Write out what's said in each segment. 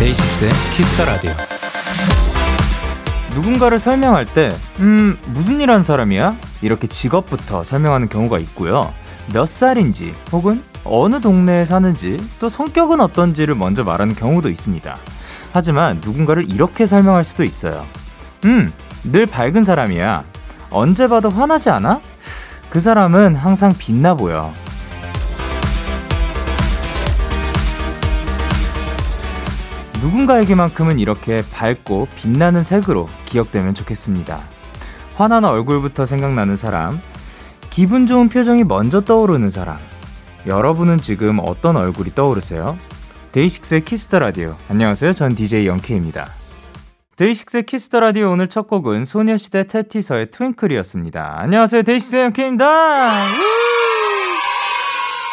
데이식스의 키스 더 라디오. 누군가를 설명할 때, 음, 무슨 일 하는 사람이야? 이렇게 직업부터 설명하는 경우가 있고요. 몇 살인지, 혹은 어느 동네에 사는지, 또 성격은 어떤지를 먼저 말하는 경우도 있습니다. 하지만 누군가를 이렇게 설명할 수도 있어요. 음, 늘 밝은 사람이야. 언제 봐도 환하지 않아? 그 사람은 항상 빛나 보여. 누군가에게만큼은 이렇게 밝고 빛나는 색으로 기억되면 좋겠습니다. 화난 얼굴부터 생각나는 사람, 기분 좋은 표정이 먼저 떠오르는 사람. 여러분은 지금 어떤 얼굴이 떠오르세요? 데이식스의 키스 더 라디오. 안녕하세요. 전 DJ 영케이입니다. 데이식스의 키스 더 라디오 오늘 첫 곡은 소녀시대 태티서의 Twinkle이었습니다. 안녕하세요. 데이식스의 영케이입니다.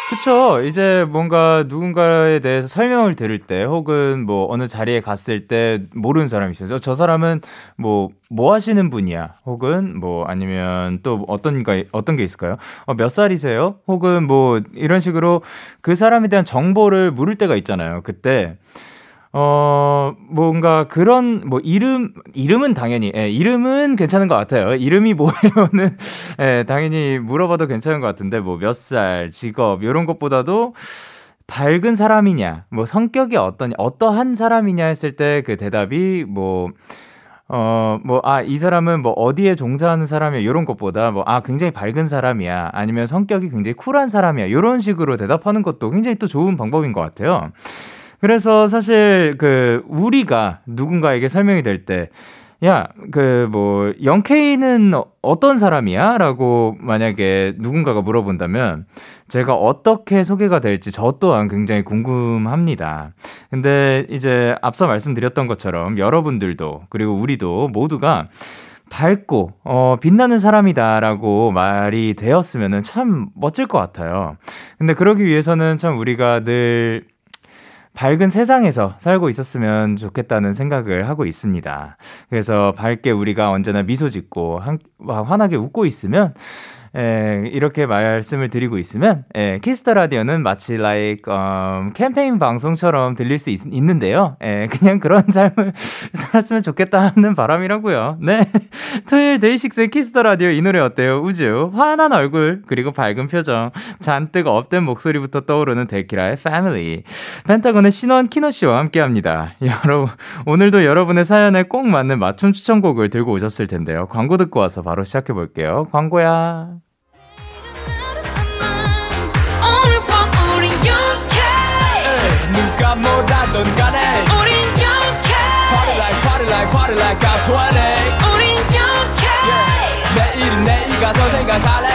그쵸. 이제 뭔가 누군가에 대해서 설명을 들을 때 혹은 뭐 어느 자리에 갔을 때 모르는 사람이 있어요. 저 사람은 뭐, 뭐 하시는 분이야. 혹은 뭐 아니면 또 어떤, 어떤 게 있을까요? 어, 몇 살이세요? 혹은 뭐 이런 식으로 그 사람에 대한 정보를 물을 때가 있잖아요. 그때 어, 뭔가 그런, 뭐, 이름, 이름은 당연히, 예, 이름은 괜찮은 것 같아요. 이름이 뭐예요는, 예, 당연히 물어봐도 괜찮은 것 같은데, 뭐, 몇 살, 직업, 이런 것보다도 밝은 사람이냐, 뭐, 성격이 어떠냐, 어떠한 사람이냐 했을 때 그 대답이 뭐, 어, 뭐, 아, 이 사람은 뭐 어디에 종사하는 사람이야, 이런 것보다 뭐, 아, 굉장히 밝은 사람이야, 아니면 성격이 굉장히 쿨한 사람이야, 이런 식으로 대답하는 것도 굉장히 또 좋은 방법인 것 같아요. 그래서 사실 그 우리가 누군가에게 설명이 될 때, 야, 그 뭐 영케이는 어떤 사람이야? 라고 만약에 누군가가 물어본다면 제가 어떻게 소개가 될지 저 또한 굉장히 궁금합니다. 근데 이제 앞서 말씀드렸던 것처럼 여러분들도 그리고 우리도 모두가 밝고 어 빛나는 사람이다라고 말이 되었으면은 참 멋질 것 같아요. 근데 그러기 위해서는 참 우리가 늘 밝은 세상에서 살고 있었으면 좋겠다는 생각을 하고 있습니다. 그래서 밝게 우리가 언제나 미소 짓고 한, 환하게 웃고 있으면 에, 예, 이렇게 말씀을 드리고 있으면 에, 예, 키스 더 라디오는 마치 like um, 캠페인 방송처럼 들릴 수 있, 는데요 에, 예, 그냥 그런 삶을 살았으면 좋겠다 하는 바람이라고요. 네. 토요일 데이식스의 키스 더 라디오 이 노래 어때요? 아주 환한 얼굴 그리고 밝은 표정 잔뜩 up된 목소리부터 떠오르는 데키라의 패밀리 펜타곤의 신원 키노 씨와 함께합니다. 여러분 오늘도 여러분의 사연에 꼭 맞는 맞춤 추천곡을 들고 오셨을 텐데요. 광고 듣고 와서 바로 시작해 볼게요. 광고야. 뭐라던 간에 우린 영케 Party like party like party like I'm 20 우린 영케 yeah. 내일은 내일 가서 생각할래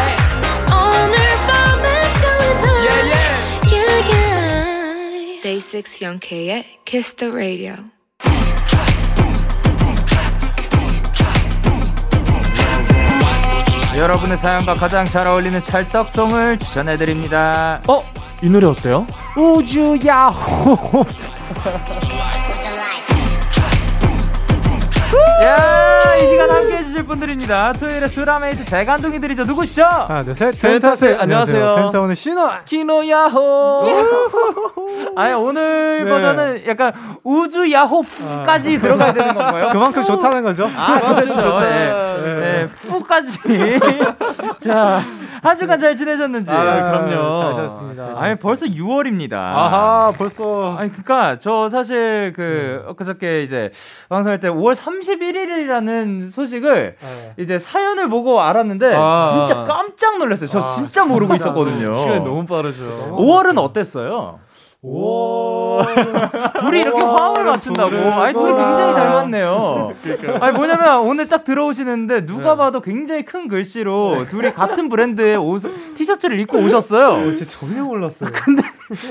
오늘 밤에 설레 yeah, yeah. yeah, yeah. Day 6 영케의 Kiss the Radio 여러분의 사연과 가장 잘 어울리는 찰떡송을 추천해드립니다. 어? 이 노래 어때요? 우주 야호 야, 이 시간 함께 해주실 분들입니다. 토요일에 수라메이트 재간둥이들이죠. 누구시죠? 하나, 둘, 셋. 펜타스. 안녕하세요. 펜타원의 신호. 키노야호. 아니, 오늘 네. 버전은 약간 우주 야호까지 아. 들어가야 되는 건가요? 그만큼 좋다는 거죠. 아, 그렇죠. 네. 네. 네. 후까지. 자. 한 주간 잘 지내셨는지. 아, 그럼요. 잘 지냈습니다. 아니, 벌써 6월입니다. 아하, 벌써. 아니, 그니까, 저 사실 그, 네. 엊그저께 이제 방송할 때 5월 31일이라는 소식을 네. 이제 사연을 보고 알았는데, 아. 진짜 깜짝 놀랐어요. 저 아, 진짜 모르고 진짜 있었거든요. 시간이 너무 빠르죠. 5월은 어땠어요? 오. 둘이 이렇게 화음을 맞춘다고. 아니, 둘이 굉장히 잘 맞네요. 아니, 뭐냐면 오늘 딱 들어오시는데 누가 네. 봐도 굉장히 큰 글씨로 둘이 같은 브랜드의 옷, 티셔츠를 입고 오셨어요. 어, 진짜 전혀 몰랐어요. 근데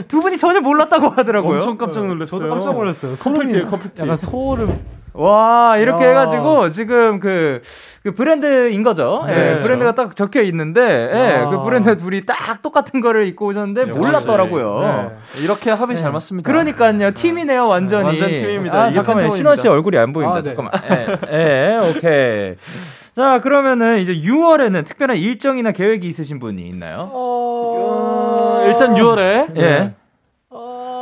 두 분이 전혀 몰랐다고 하더라고요. 엄청 깜짝 놀랐어요. 저도 깜짝 놀랐어요. 커플티예요, 커플티. 약간 소름 와, 이렇게 야. 해가지고 지금 그, 그 브랜드인 거죠. 네, 예, 그렇죠. 브랜드가 딱 적혀 있는데, 예, 그 브랜드 둘이 딱 똑같은 거를 입고 오셨는데 몰랐더라고요. 네. 이렇게 합이 잘 맞습니다. 그러니까요. 팀이네요, 완전히. 완전 팀입니다. 아, 잠깐만, 신원 씨 얼굴이 안 보인다. 아, 네. 잠깐만. 예, 예, 오케이. 자, 그러면은 이제 6월에는 특별한 일정이나 계획이 있으신 분이 있나요? 어... 일단 6월에 예.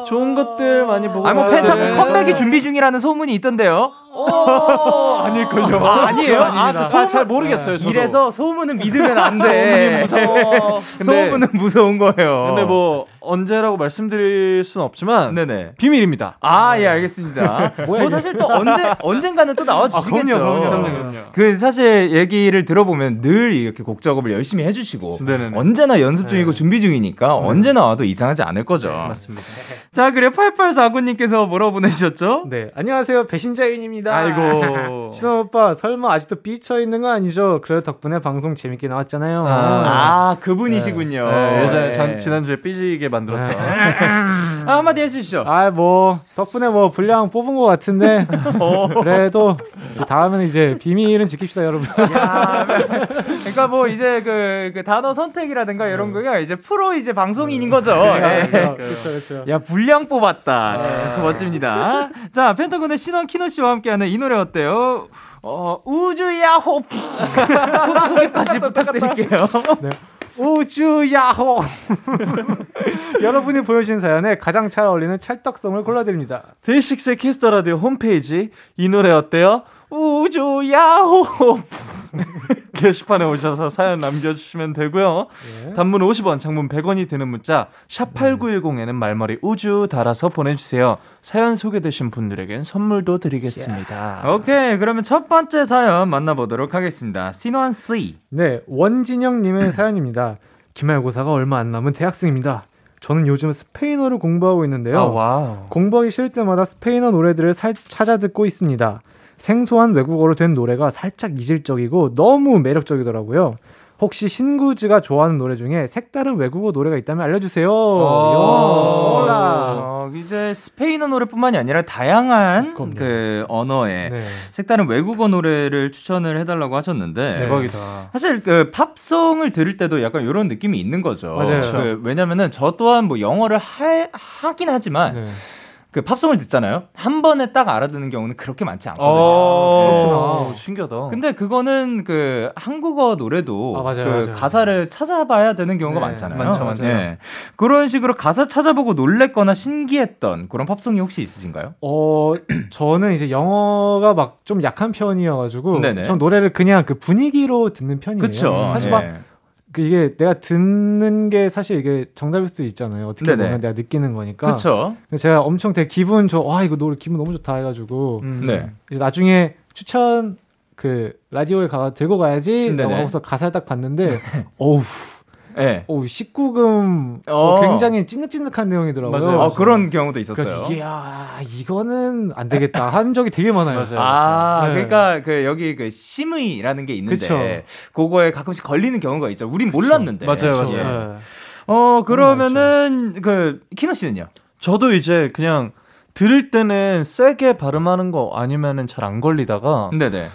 좋은 것들 많이 보고. 아, 뭐 펜타곤 컴백이 준비 중이라는 소문이 있던데요. 아닐걸요. 아, 아니에요? 아, 그 소문, 아, 잘 모르겠어요. 저도. 이래서 소문은 믿으면 안 돼. 소문이 무서워. 소문은 무서운 거예요. 근데 뭐 언제라고 말씀드릴 수는 없지만 네네. 비밀입니다. 아, 예, 알겠습니다. 뭐 사실 또 언제 언젠가는 또 나와 주시겠죠. 아, 그럼요, 그럼요, 그럼요. 그 사실 얘기를 들어보면 늘 이렇게 곡 작업을 열심히 해 주시고 언제나 연습 중이고 네. 준비 중이니까 네. 언제 나 와도 이상하지 않을 거죠. 네, 맞습니다. 자, 그래 8849님께서 뭐라고 보내주셨죠? 네. 안녕하세요. 배신자인입니다. 아이고. 신호 오빠, 설마 아직도 삐쳐 있는 거 아니죠? 그래 덕분에 방송 재밌게 나왔잖아요. 아, 아 그분이시군요. 네. 네, 예전에 네. 지난주에 삐지게 만들었던. 네. 아, 한마디 해주시죠. 아, 뭐, 덕분에 뭐 분량 뽑은 것 같은데. 어. 그래도 다음에는 이제 비밀은 지킵시다, 여러분. 야, 그러니까 뭐 이제 그, 그 단어 선택이라든가 이런 거가 이제 프로 이제 방송인인 거죠. 그렇죠, 그렇죠. 야, 분량 뽑았다. 네, 멋집니다. 자, 펜타곤의 신원 키노 씨와 함께 하는 이 노래 어때요? 어, 우주야호! 코너 소개까지 부탁드릴게요. 네. 우주야호! 여러분이 보여주신 사연에 가장 잘 어울리는 찰떡 song을 골라드립니다. 데이식스의 키스 더 라디오 홈페이지 이 노래 어때요? 우주야호! 게시판에 오셔서 사연 남겨주시면 되고요. 예. 단문 50원, 장문 100원이 드는 문자 샵 8910에는 말머리 우주 달아서 보내주세요. 사연 소개되신 분들에겐 선물도 드리겠습니다. 예. 오케이, 그러면 첫 번째 사연 만나보도록 하겠습니다. 신원 C. 네, 원진영님의 사연입니다. 기말고사가 얼마 안 남은 대학생입니다. 저는 요즘 스페인어를 공부하고 있는데요. 아, 공부하기 싫을 때마다 스페인어 노래들을 살, 찾아 듣고 있습니다. 생소한 외국어로 된 노래가 살짝 이질적이고 너무 매력적이더라고요. 혹시 신구즈가 좋아하는 노래 중에 색다른 외국어 노래가 있다면 알려주세요. 몰라. 어, 이제 스페인어 노래뿐만이 아니라 다양한 그럼요. 그 언어의 네. 색다른 외국어 노래를 추천을 해달라고 하셨는데 대박이다. 사실 그 팝송을 들을 때도 약간 이런 느낌이 있는 거죠. 맞아요. 그, 왜냐면은 저 또한 뭐 영어를 하, 하긴 하지만. 네. 그 팝송을 듣잖아요. 한 번에 딱 알아듣는 경우는 그렇게 많지 않거든요. 어, 그렇구나. 신기하다. 근데 그거는 그 한국어 노래도 아, 맞아요, 그 맞아요. 가사를 찾아봐야 되는 경우가 네, 많잖아요. 많죠, 많죠. 네. 그런 식으로 가사 찾아보고 놀랬거나 신기했던 그런 팝송이 혹시 있으신가요? 어, 저는 이제 영어가 막 좀 약한 편이어가지고 전 노래를 그냥 그 분위기로 듣는 편이에요. 그쵸. 사실 막 네. 그 이게 내가 듣는 게 사실 이게 정답일 수 있잖아요. 어떻게 네네. 보면 내가 느끼는 거니까. 그렇죠. 제가 엄청 되게 기분 좋아. 와 이거 노래 기분 너무 좋다 해가지고. 음. 네. 이제 나중에 추천 그 라디오에 가 들고 가야지. 라고 하고서 가사를 딱 봤는데 어우. 네. 오, 19금 어. 굉장히 찐득찐득한 내용이더라고요. 맞아요. 아, 그런 경우도 있었어요. 이야, 이거는 안 되겠다 한 적이 되게 많아요. 맞아요. 아, 네. 그러니까 그 여기 그 심의라는 게 있는데 그쵸. 그거에 가끔씩 걸리는 경우가 있죠. 우린 몰랐는데. 맞아요, 맞아요. 네. 어, 그러면은 그 키노 씨는요? 저도 이제 그냥 들을 때는 세게 발음하는 거 아니면은 잘 안 걸리다가 네네.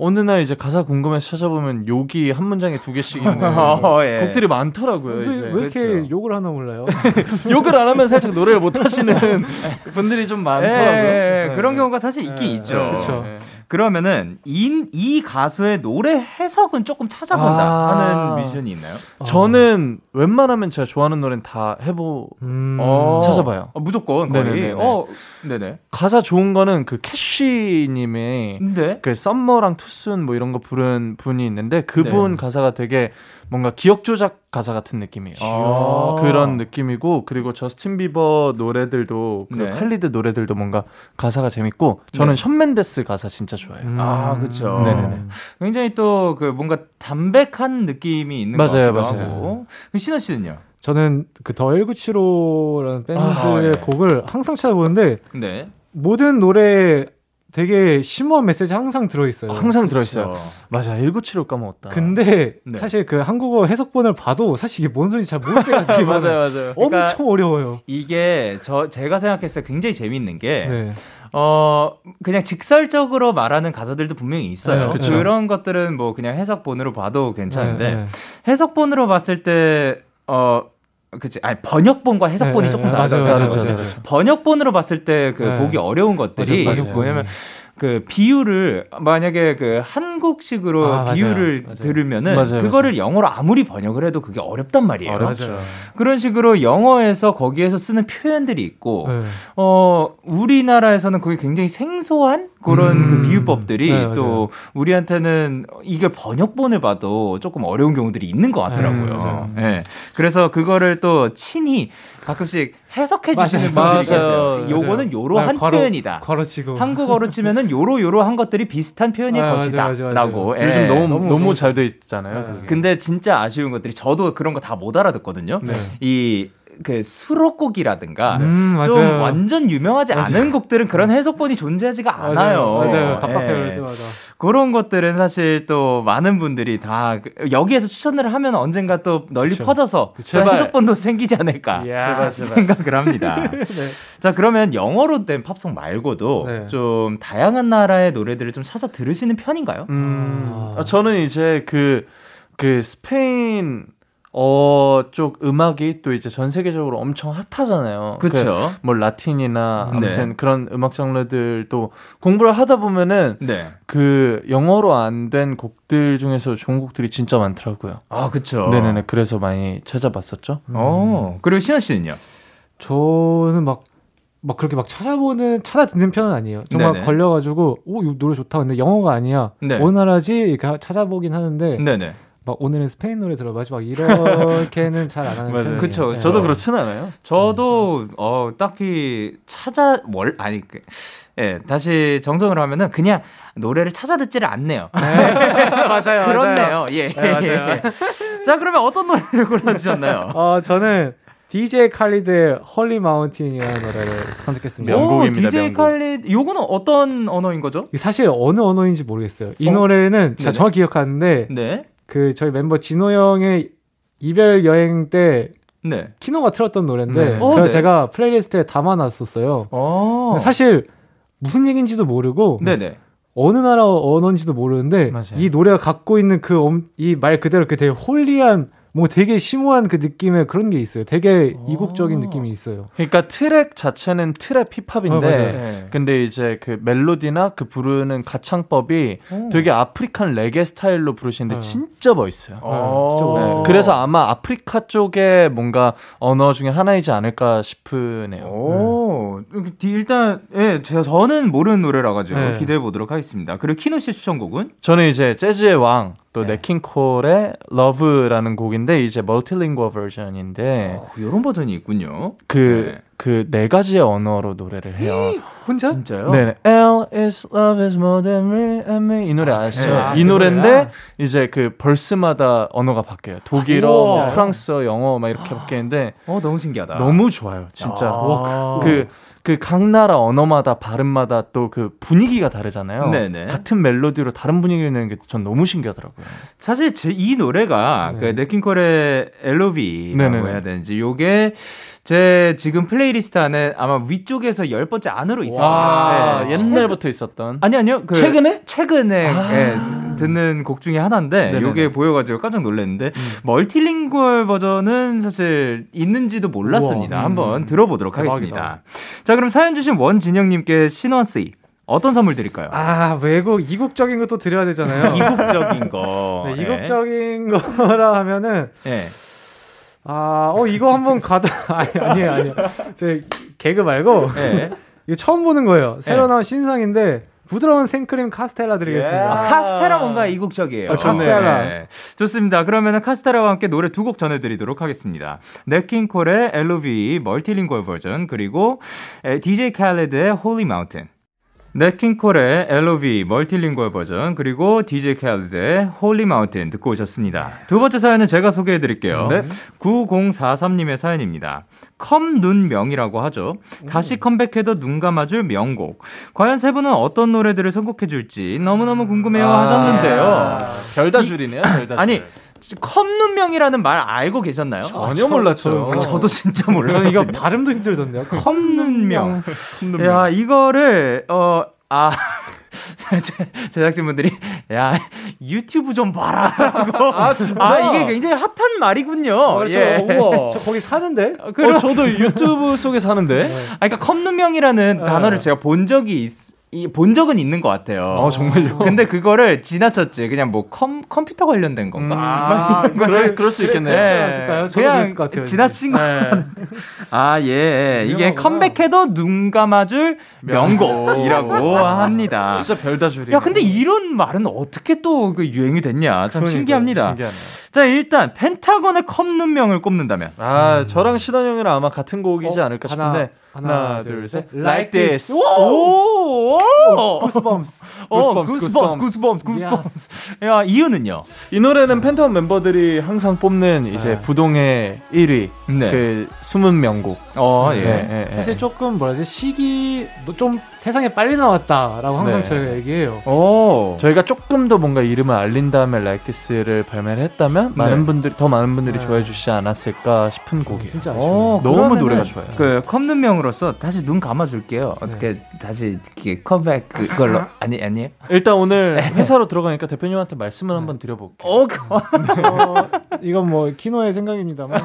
어느 날 이제 가사 궁금해서 찾아보면 욕이 한 문장에 두 개씩 있는 어, 예. 곡들이 많더라고요. 왜, 이제. 왜 이렇게 그렇죠. 욕을 하나 몰라요? 욕을 안 하면 살짝 노래를 못 하시는 분들이 좀 많더라고요. 예, 예, 그런 경우가 사실 있긴 있죠. 그렇죠. 그러면은 이, 이 가수의 노래 해석은 조금 찾아본다 아~ 하는 뮤지션이 있나요? 저는 어. 웬만하면 제가 좋아하는 노래는 다 해보 음~ 어~ 찾아봐요. 어, 무조건 거의. 네네네. 어, 네네. 가사 좋은 거는 그 keshi님의 네? 그 summer랑 2 soon 뭐 이런 거 부른 분이 있는데 그분 네. 가사가 되게 뭔가 기억 조작 가사 같은 느낌이에요. 아~ 그런 느낌이고 그리고 저스틴 비버 노래들도 그 네. 칼리드 노래들도 뭔가 가사가 재밌고 저는 네. 션 멘데스 가사 진짜 좋아해요. 음~ 아 그렇죠. 네네네. 굉장히 또 그 뭔가 담백한 느낌이 있는 맞아요, 것 같기도 맞아요. 하고. 신원 씨는요? 저는 그 The 1975라는 밴드의 아, 네. 곡을 항상 찾아보는데 네. 모든 노래 되게 심오한 메시지 항상 들어있어요. 항상 들어있어요. 맞아, 1975 까먹었다. 근데 네. 사실 그 한국어 해석본을 봐도 사실 이게 뭔 소리인지 잘 모를 때가 되게 맞아요, 맞아요. 엄청 그러니까 어려워요. 이게 저 제가 생각했을 때 굉장히 재밌는 게 네. 어 그냥 직설적으로 말하는 가사들도 분명히 있어요. 네, 그런 것들은 뭐 그냥 해석본으로 봐도 괜찮은데 네, 네. 해석본으로 봤을 때어 그치 아니 번역본과 해석본이 네, 조금 네, 맞아요. 그렇죠. 번역본으로 봤을 때그 네. 보기 어려운 것들이 맞아요, 맞아요. 뭐냐면 그 비유를 만약에 그 한국식으로 아, 맞아요. 비유를 맞아요. 들으면은 맞아요, 그거를 영어로 아무리 번역을 해도 그게 어렵단 말이에요. 어렵죠. 그런 식으로 영어에서 거기에서 쓰는 표현들이 있고 네. 어 우리나라에서는 그게 굉장히 생소한 그런 음. 그 비유법들이 네, 맞아요. 또 우리한테는 이게 번역본을 봐도 조금 어려운 경우들이 있는 것 같더라고요. 네, 맞아요. 네. 그래서 그거를 또 친히 가끔씩 해석해 주시는. 분들이 계세요. 요거는 요러한 아, 괄호- 표현이다. 괄호 치고. 한국어로 치면은 요로 요로한 것들이 비슷한 표현일 아, 것이다라고. 요즘 예. 너무 너무- 너무, 너무- 잘 돼 있잖아요. 네. 근데 진짜 아쉬운 것들이 저도 그런 거 다 못 알아듣거든요. 네. 이 그 수록곡이라든가 음, 좀 맞아요. 완전 유명하지 맞아요. 않은 곡들은 그런 해석본이 존재하지가 않아요. 맞아요. 맞아요. 예. 답답해요. 때마다. 그런 것들은 사실 또 많은 분들이 다 그- 여기에서 추천을 하면 언젠가 또 널리 그쵸. 퍼져서 또 제발. 해석본도 생기지 않을까. 제발, 제발. 생각을 합니다. 네. 자 그러면 영어로 된 팝송 말고도 네. 좀 다양한 나라의 노래들을 좀 찾아 들으시는 편인가요? 음, 아. 아, 저는 이제 그, 그 스페인 어, 쪽 음악이 또 이제 전 세계적으로 엄청 핫하잖아요. 그, 그렇죠. 뭐 라틴이나 네. 아무튼 그런 음악 장르들도 공부를 하다 보면은 네. 그 영어로 안 된 곡들 중에서 좋은 곡들이 진짜 많더라고요. 아 그렇죠. 네네네. 그래서 많이 찾아봤었죠. 어 그리고 신현 씨는요? 저는 막, 막 그렇게 막 찾아보는, 찾아 듣는 편은 아니에요. 정말 네네. 걸려가지고, 오, 이 노래 좋다. 근데 영어가 아니야. 네. 어느 나라지? 이렇게 찾아보긴 하는데, 네네. 막 오늘은 스페인 노래 들어봐야지 막 이렇게는 잘 안 하는 맞아요. 편이에요. 그쵸. 네. 저도 그렇진 않아요. 저도 어 딱히 찾아 월 아니 그, 예 다시 정정을 하면은 그냥 노래를 찾아 듣지를 않네요. 맞아요. 그렇네요. 예. 네, 맞아요. 자 그러면 어떤 노래를 골라 주셨나요? 어, 저는 DJ 칼리드의 Holy Mountain이라는 노래를 선택했습니다. 명- 명곡입니다, 오, DJ 명곡. 칼리 요거는 어떤 언어인 거죠? 사실 어느 언어인지 모르겠어요. 이 어? 노래는 제가. 정확히 기억하는데 네. 그 저희 멤버 진호 형의 이별 여행 때 네. 키노가 틀었던 노래인데 네. 그래서 어, 네. 제가 playlist에 담아놨었어요. 어. 사실 무슨 얘기인지도 모르고 네네. 어느 나라 언어인지도 모르는데 맞아요. 이 노래가 갖고 있는 그 이 말 그대로 그 되게 holy한 뭐 되게 심오한 그 느낌의 그런 게 있어요. 되게 어. 이국적인 느낌이 있어요. 그러니까 트랙 자체는 trap 힙합인데 어. 네. 근데 이제 그 멜로디나 그 부르는 가창법이 오. 되게 African 레게 스타일로 부르시는데 어. 진짜 멋있어요. 어. 진짜 멋있어요. 네, 그래서 아마 아프리카 쪽에 뭔가 언어 중에 하나이지 않을까 싶으네요. 오, 디- 일단 예, 제가 저는 모르는 노래라 가지고 네. 기대해 보도록 하겠습니다. 그리고 키노 씨 추천곡은 저는 이제 재즈의 왕, 또 네. 냇 킹 콜의 Love라는 곡인데 이제 multilingual 버전인데 이런 버전이 있군요. 그 네. 그 네 가지의 언어로 노래를 해요. 혼자? 진짜요? 네, L is love is made for me and you 이 노래 아시죠? 아, 이그 노래인데 노래야? 이제 그 verse마다 언어가 바뀌어요. 독일어, 우와. 뭐 프랑스어, 영어 막 이렇게 바뀌는데 어 너무 신기하다. 너무 좋아요, 진짜. 아. 그 그 각 나라 언어마다 발음마다 또 그 분위기가 다르잖아요. 네네. 같은 멜로디로 다른 분위기를 내는 게 전 너무 신기하더라고요. 사실 제 이 노래가 네. 그 냇 킹 콜의 LOVE라고 네네네. 해야 되는지 요게 제 지금 플레이리스트 안에 아마 위쪽에서 열 번째 안으로 있어요. 와, 네. 옛날부터 있었던. 아니 아니요. 그 최근에? 최근에 아. 예, 듣는 곡 중에 하나인데 네네네. 요게 보여가지고 깜짝 놀랐는데 multilingual 버전은 사실 있는지도 몰랐습니다. 우와, 음. 한번 들어보도록 대박이다. 하겠습니다. 자 그럼 사연 주신 원진영님께 신원씨 어떤 선물 드릴까요? 아 외국 이국적인 것도 드려야 되잖아요. 이국적인 거. 네, 예. 이국적인 거라 하면은 예. 아, 어 이거 한번 가다 아니 아니에요 아니에요. 제 개그 말고 예. 이거 처음 보는 거예요. 새로 네. 나온 신상인데 부드러운 생크림 카스텔라 드리겠습니다. 아, 카스테라 뭔가 이국적이에요. 아, 카스테라. 네. 좋습니다. 그러면은 카스테라와 함께 노래 두 곡 전해드리도록 하겠습니다. 네킹콜의 LOV 멀티링구얼 버전 그리고 에, DJ 칼레드의 Holy Mountain. 네킹콜의 LOV 멀티링구얼 버전 그리고 DJ 칼레드의 Holy Mountain 듣고 오셨습니다. 두 번째 사연은 제가 소개해 드릴게요. 네. 9043님의 사연입니다. 컴눈명이라고 하죠. 다시 컴백해도 눈 감아줄 명곡. 과연 세 분은 어떤 노래들을 선곡해 줄지 너무너무 궁금해요 아, 하셨는데요. 별다 줄이네요. 별다 줄. 아니 컵눈명이라는 말 알고 계셨나요? 전혀 몰랐죠. 아, 저도 진짜 몰라요. 이거 발음도 힘들던데요. 컵눈명. 야, 이거를 어 아. 제작진분들이 야 유튜브 좀 봐라라고 아 진짜 아 이게 굉장히 핫한 말이군요. 아, 그렇죠. 예. 우와. 저 거기 사는데? 그럼, 어, 저도 유튜브 속에 사는데. 아, 그러니까 컵눈명이라는 네. 단어를 제가 본 적이 있, 이, 본 적은 있는 것 같아요. 어, 정말요? 근데 그거를 지나쳤지. 그냥 뭐 컴, 컴퓨터 관련된 건가? 아, 그럴, 그럴 수 있겠네요. 네. 그냥 같아요, 지나친 거. 아, 예. 이게. 컴백해도 눈 감아줄 명곡이라고 합니다. 진짜 별다 줄이. 야, 근데 이런 말은 어떻게 또그 유행이 됐냐? 참 그러니까요. 신기합니다. 신기하네. 자, 일단 펜타곤의 컵눈명을 꼽는다면 아, 저랑 시던 형이랑 아마 같은 곡이지 어, 않을까 하나, 싶은데. 하나, 둘, 셋. Like this. 오! 구스범스. 어, 구스범스, 구스범스, 구스범스. 야, 이유는요? 이 노래는 펜타곤 멤버들이 항상 뽑는 이제 네. 부동의 1위. 네. 그 숨은 명곡. 어, 예. 네, 네, 네. 사실 조금 뭐라 해야 되지 시기 뭐좀 세상에 빨리 나왔다라고 항상 네. 저희가 얘기해요. 오. 저희가 조금 더 뭔가 이름을 알린 다음에 Like This를 발매를 했다면 많은 분들이 더 많은 분들이 네. 좋아해 주시지 않았을까 싶은 곡이에요. 진짜 어, 아쉬워요. 너무 노래가 좋아요. 그 컵눈명으로서 다시 눈 감아줄게요. 어떻게 다시 이렇게 컴백 그걸로 아니 아니에요? 일단 오늘 회사로 들어가니까 대표님한테 말씀을 한번 드려볼게요. 어, 그, 어, 이건 뭐 키노의 생각입니다만.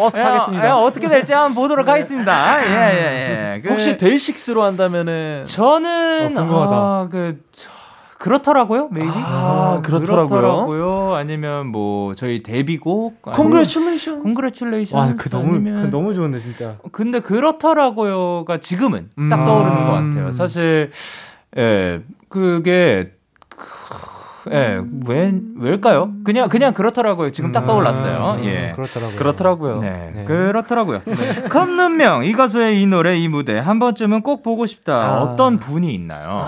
어스 야, 타겠습니다. 야, 어떻게 될지 한번 보도록 하겠습니다. 예, 예, 예. 그, 혹시 데이식스로 한다 면은 저는 어, 궁금하다. 아, 그 저- 그렇더라고요, maybe. 아, 그렇더라고요. 그렇더라고요. 아니면 뭐 저희 데뷔곡. Congratulations. congratulation. 와, 그 너무 아니면... 그 너무 좋은데 진짜. 근데 그렇더라고요가 지금은 딱 음. 떠오르는 아. 것 같아요. 사실 예 그게 예, 왜, 왜일까요? 그냥, 그냥 그렇더라고요. 지금 딱 떠올랐어요. 음, 예. 그렇더라고요. 그렇더라고요. 네, 네. 그렇더라고요. 컵눈명, 이 가수의 이 노래, 이 무대, 한 번쯤은 꼭 보고 싶다. 아. 어떤 분이 있나요?